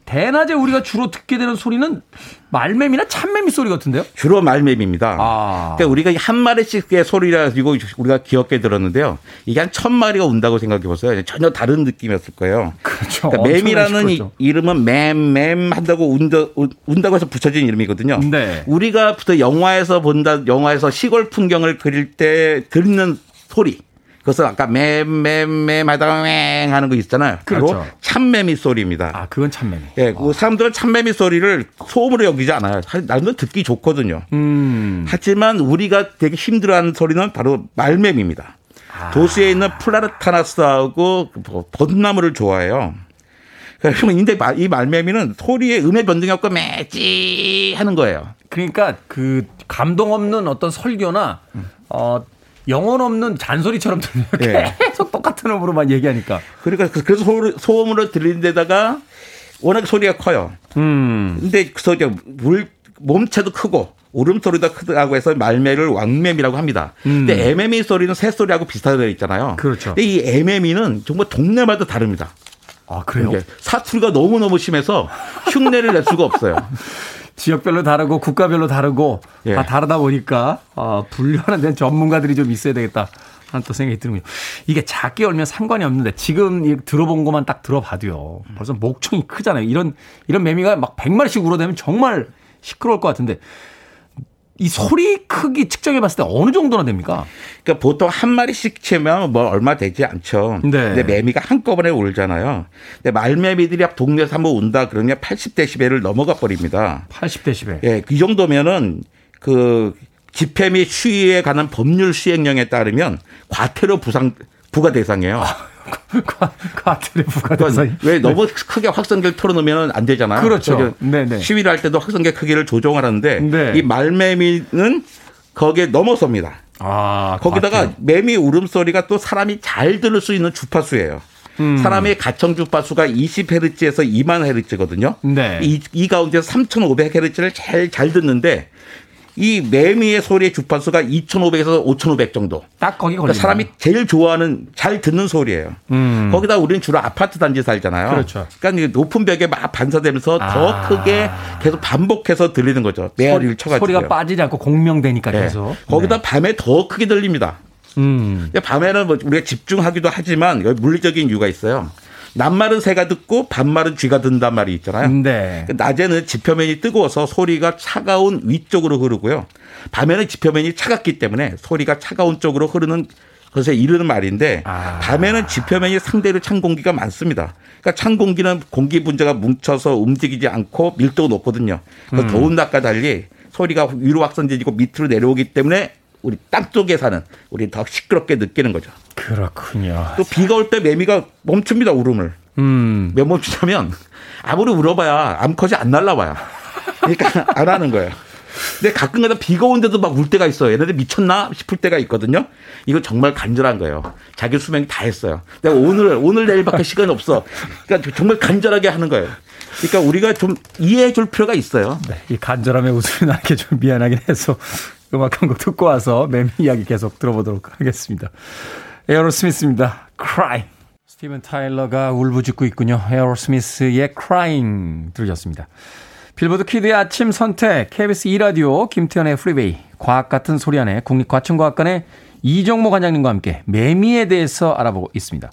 대낮에 우리가 주로 듣게 되는 소리는 말매미나 참매미 소리 같은데요? 주로 말매미입니다. 아. 그러니까 우리가 한 마리씩의 소리라 가지고 우리가 귀엽게 들었는다고 이게 한 천 마리가 운다고 생각해 보세요. 전혀 다른 느낌이었을 거예요. 그렇죠. 그러니까 매미라는 이, 이름은 맴 맴 한다고 운다, 운다고 해서 붙여진 이름이거든요. 네. 우리가 부터 영화에서 본다, 영화에서 시골 풍경을 그릴 때 듣는 소리. 그것은 아까 맴맴맴 하다가 맹 하는 거 있잖아요. 그렇죠. 바로 참매미 소리입니다. 아, 그건 참매미. 예, 그 사람들은 참매미 소리를 소음으로 여기지 않아요. 나름대로 듣기 좋거든요. 음. 하지만 우리가 되게 힘들어하는 소리는 바로 말매미입니다. 아. 도시에 있는 플라타너스하고 뭐 벚나무를 좋아해요. 근데 이 말매미는 소리의 음의 변동이 없고 매지 하는 거예요. 그러니까 그 감동 없는 어떤 설교나 어 영혼 없는 잔소리처럼 들려요. 네. 계속 똑같은 음으로만 얘기하니까. 그러니까 그, 그래서 소, 음으로 들리는 데다가 워낙 소리가 커요. 음. 근데 그 소리가 물 몸체도 크고 울음소리도 크다고 해서 말매를 왕매미라고 합니다. 음. 근데 애매미 소리는 새소리하고 비슷하게 있잖아요. 그렇죠. 근데 이 애매미는 정말 동네마다 다릅니다. 아, 그래요? 사투리가 너무너무 심해서 흉내를 낼 수가 없어요. 지역별로 다르고 국가별로 다르고 예. 다 다르다 보니까 아, 분류하는 데는 전문가들이 좀 있어야 되겠다. 하는 또 생각이 드는군요. 이게 작게 얼면 상관이 없는데 지금 들어본 것만 딱 들어봐도요. 벌써 목청이 크잖아요. 이런 이런 매미가 막 100마리씩 울어대면 정말 시끄러울 것 같은데 이 소리 크기 측정해 봤을 때 어느 정도나 됩니까? 그러니까 보통 한 마리씩 채면 뭐 얼마 되지 않죠. 네. 근데 매미가 한꺼번에 울잖아요. 근데 말매미들이 동네에서 한번 운다 그러면 80데시벨을 넘어가 버립니다. 80데시벨. 예, 그 정도면은 그 집회 및 시위에 관한 법률 시행령에 따르면 과태료 부상 부과 대상이에요. 과태료 부과 대상. 왜 너무 크게 확성기를 틀어놓으면 안 되잖아요. 그렇죠. 네네. 시위를 할 때도 확성기 크기를 조정하라는데 네. 이 말매미는 거기에 넘어섭니다. 아, 거기다가 과태료. 매미 울음소리가 또 사람이 잘 들을 수 있는 주파수예요. 음. 사람의 가청 주파수가 20헤르츠에서 2만 헤르츠거든요. 네. 이, 이 가운데서 3,500헤르츠를 제일 잘 듣는데 이 매미의 소리의 주파수가 2,500에서 5,500 정도. 딱 거기 걸리 그러니까 사람이 제일 좋아하는 잘 듣는 소리예요. 음. 거기다 우리는 주로 아파트 단지 살잖아요. 그렇죠. 그러니까 높은 벽에 막 반사되면서 아. 더 크게 계속 반복해서 들리는 거죠. 메아리를 쳐가지고. 소리가 빠지지 않고 공명되니까 네. 계속. 거기다 네. 밤에 더 크게 들립니다. 음. 밤에는 뭐 우리가 집중하기도 하지만 물리적인 이유가 있어요. 낮말은 새가 듣고 밤말은 쥐가 든단 말이 있잖아요. 네. 그 낮에는 지표면이 뜨거워서 소리가 차가운 위쪽으로 흐르고요. 밤에는 지표면이 차갑기 때문에 소리가 차가운 쪽으로 흐르는 것에 이르는 말인데 아. 밤에는 지표면이 상대로 찬 공기가 많습니다. 그러니까 찬 공기는 공기 분자가 뭉쳐서 움직이지 않고 밀도가 높거든요. 음. 더운 낮과 달리 소리가 위로 확산되고 밑으로 내려오기 때문에 우리 땅 속에 사는 우리 더 시끄럽게 느끼는 거죠. 그렇군요. 또 비가 올 때 매미가 멈춥니다 울음을. 음. 왜 멈추냐면 아무리 울어봐야 암컷이 안 날라와요. 그러니까 안 하는 거예요. 근데 가끔가다 비가 오는데도 막 울 때가 있어요. 얘네들 미쳤나 싶을 때가 있거든요. 이거 정말 간절한 거예요. 자기 수명 다 했어요. 내가 오늘 오늘 내일밖에 시간이 없어. 그러니까 정말 간절하게 하는 거예요. 그러니까 우리가 좀 이해해 줄 필요가 있어요. 네, 이 간절함에 웃음이 나게 좀 미안하긴 해서 음악 한 곡 듣고 와서 매미 이야기 계속 들어보도록 하겠습니다. Aerosmith입니다. Cry. 스티븐 타일러가 울부짖고 있군요. Aerosmith의 Crying 들으셨습니다. 빌보드 키드의 아침 선택, KBS 2라디오, 김태훈의 프리웨이, 과학 같은 소리 안에 국립과천과학관의 이정모 관장님과 함께 매미에 대해서 알아보고 있습니다.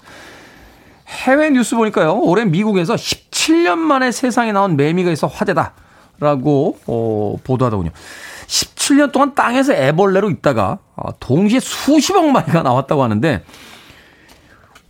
해외 뉴스 보니까요, 올해 미국에서 17년 만에 세상에 나온 매미가 있어 화제다 라고 어, 보도하더군요. 17년 동안 땅에서 애벌레로 있다가 어, 동시에 수십억 마리가 나왔다고 하는데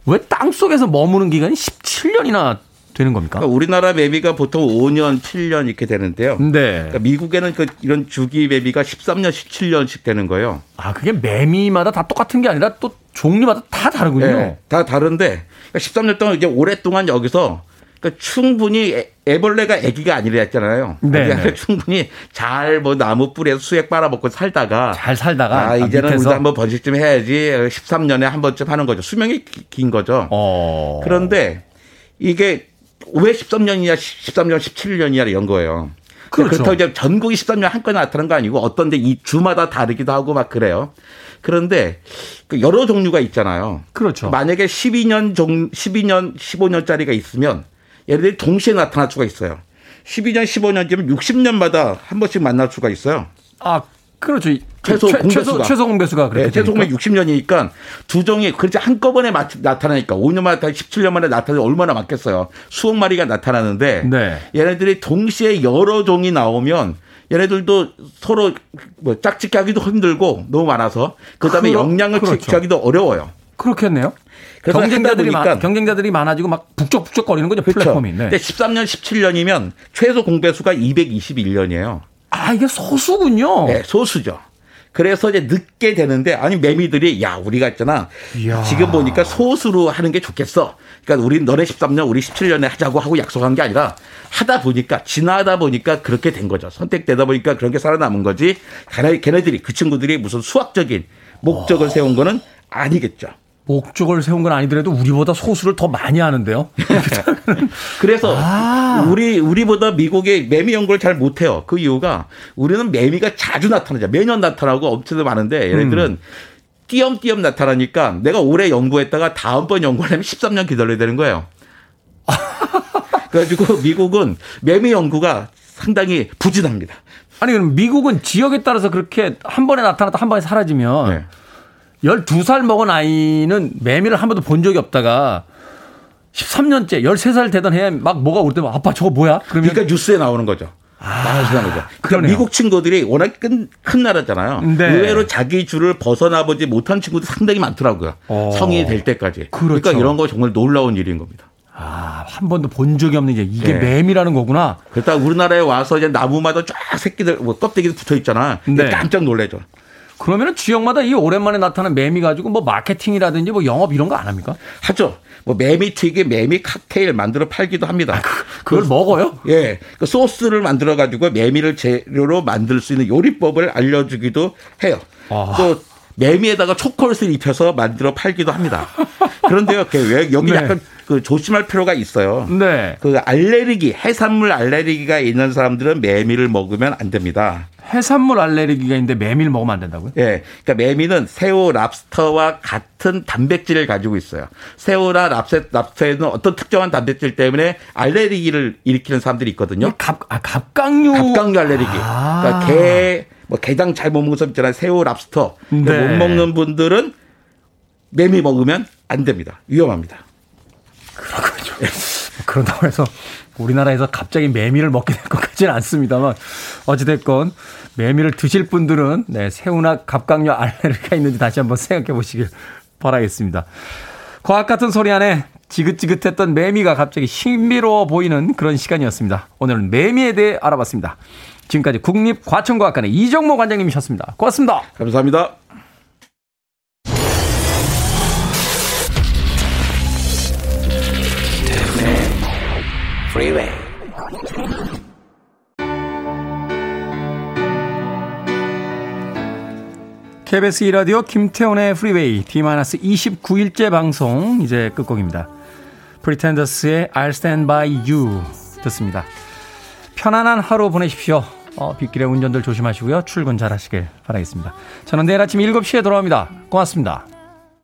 왜 땅 속에서 머무는 기간이 17년이나 되는 겁니까? 그러니까 우리나라 매비가 보통 5년, 7년 이렇게 되는데요. 네. 그러니까 미국에는 그 이런 주기 매비가 13년, 17년씩 되는 거예요. 아, 그게 매미마다 다 똑같은 게 아니라 또 종류마다 다 다르군요. 네, 다 다른데 그러니까 13년 동안 이제 오랫동안 여기서 그러니까 충분히 애, 벌레가 아기가 아니라 했잖아요. 네. 충분히 잘 뭐 나무 뿌리에서 수액 빨아먹고 살다가 잘 살다가 아, 이제는 우리도 한번 번식 좀 해야지 13년에 한 번쯤 하는 거죠. 수명이 긴 거죠. 어. 그런데 이게 왜 13년이냐, 13년, 17년이냐 이런 거예요. 그렇죠. 그렇다고 이제 전국이 13년 한건에 나타나는 거 아니고 어떤 데 이 주마다 다르기도 하고 막 그래요. 그런데 그 여러 종류가 있잖아요. 그렇죠. 만약에 12년 종 12년 15년짜리가 있으면 얘네들이 동시에 나타날 수가 있어요. 12년 15년쯤 60년마다 한 번씩 만날 수가 있어요. 아, 그렇죠. 최소 최, 공배수가. 최소, 공배수가 그렇게 네, 최소 공배 60년이니까 두 종이 그렇지 한꺼번에 나타나니까 5년 만에 17년 만에 나타나면 얼마나 많겠어요. 수억 마리가 나타나는데 네. 얘네들이 동시에 여러 종이 나오면 얘네들도 서로 뭐 짝짓기 하기도 힘들고 너무 많아서 그다음에 그러, 영양을 그렇죠. 취하기도 어려워요. 그렇겠네요. 경쟁자들이 많, 경쟁자들이 많아지고 막 북적북적 거리는 거죠. 그렇죠. 플랫폼이. 네. 근데 13년, 17년이면 최소 공배수가 221년이에요. 아, 이게 소수군요. 네, 소수죠. 그래서 이제 늦게 되는데 아니 매미들이 야 우리가 있잖아 이야. 지금 보니까 소수로 하는 게 좋겠어. 그러니까 우리 너네 13년 우리 17년에 하자고 하고 약속한 게 아니라 하다 보니까 지나다 보니까 그렇게 된 거죠. 선택되다 보니까 그런 게 살아남은 거지. 걔네들이 그 친구들이 무슨 수학적인 목적을 오. 세운 거는 아니겠죠. 목적을 세운 건 아니더라도 우리보다 소수를 더 많이 하는데요. 그래서 아. 우리 우리보다 미국의 매미 연구를 잘 못해요. 그 이유가 우리는 매미가 자주 나타나죠. 매년 나타나고 엄청 많은데 얘네들은 음. 띄엄띄엄 나타나니까 내가 올해 연구했다가 다음번 연구하려면 13년 기다려야 되는 거예요. 그래가지고 미국은 매미 연구가 상당히 부진합니다. 아니 그럼 미국은 지역에 따라서 그렇게 한 번에 나타났다 한 번에 사라지면 네. 12살 먹은 아이는 매미를 한 번도 본 적이 없다가 13년째 13살 되던 해에 막 뭐가 올 때면 아빠 저거 뭐야? 그러면 그러니까 뉴스에 나오는 거죠. 아, 나오는 거죠. 그러니까 미국 친구들이 워낙 큰, 큰 나라잖아요. 네. 의외로 자기 줄을 벗어나보지 못한 친구들 상당히 많더라고요. 어. 성인이 될 때까지. 그렇죠. 그러니까 이런 거 정말 놀라운 일인 겁니다. 아, 한 번도 본 적이 없는 게 이게 네. 매미라는 거구나. 그렇다 우리나라에 와서 이제 나무마다 쫙 새끼들 뭐 껍데기도 붙어 있잖아. 네. 깜짝 놀래죠. 그러면은 지역마다 이 오랜만에 나타난 매미 가지고 뭐 마케팅이라든지 뭐 영업 이런 거 안 합니까? 하죠. 뭐 매미 튀기, 매미 칵테일 만들어 팔기도 합니다. 아, 그, 걸 먹어요? 예. 그 소스를 만들어 가지고 매미를 재료로 만들 수 있는 요리법을 알려주기도 해요. 아. 또 매미에다가 초콜릿을 입혀서 만들어 팔기도 합니다. 그런데요, 왜 여기 네. 약간 그 조심할 필요가 있어요. 네. 그 알레르기, 해산물 알레르기가 있는 사람들은 매미를 먹으면 안 됩니다. 해산물 알레르기가 있는데 매미를 먹으면 안 된다고요? 예. 그러니까 매미는 새우, 랍스터와 같은 단백질을 가지고 있어요. 새우나 랍스터, 랍스터에는 어떤 특정한 단백질 때문에 알레르기를 일으키는 사람들이 있거든요. 갑, 아, 갑각류. 갑각류 알레르기. 아. 그러니까 게, 뭐 게장 잘 못 먹는 사람 있잖아요. 새우, 랍스터. 네. 못 먹는 분들은 매미 먹으면 안 됩니다. 위험합니다. 그렇군요. 그런다고 해서 우리나라에서 갑자기 매미를 먹게 될 것 같지는 않습니다만 어찌됐건 매미를 드실 분들은 네, 새우나 갑각류 알레르기가 있는지 다시 한번 생각해 보시길 바라겠습니다. 과학 같은 소리 안에 지긋지긋했던 매미가 갑자기 신비로워 보이는 그런 시간이었습니다. 오늘은 매미에 대해 알아봤습니다. 지금까지 국립과천과학관의 이정모 관장님이셨습니다. 고맙습니다. 감사합니다. KBS 2라디오 김태훈의 프리웨이 D-29일째 방송 이제 끝곡입니다. Pretenders의 I'll Stand By You 듣습니다. 편안한 하루 보내십시오. 어, 빗길에 운전들 조심하시고요. 출근 잘 하시길 바라겠습니다. 저는 내일 아침 7시에 돌아옵니다. 고맙습니다.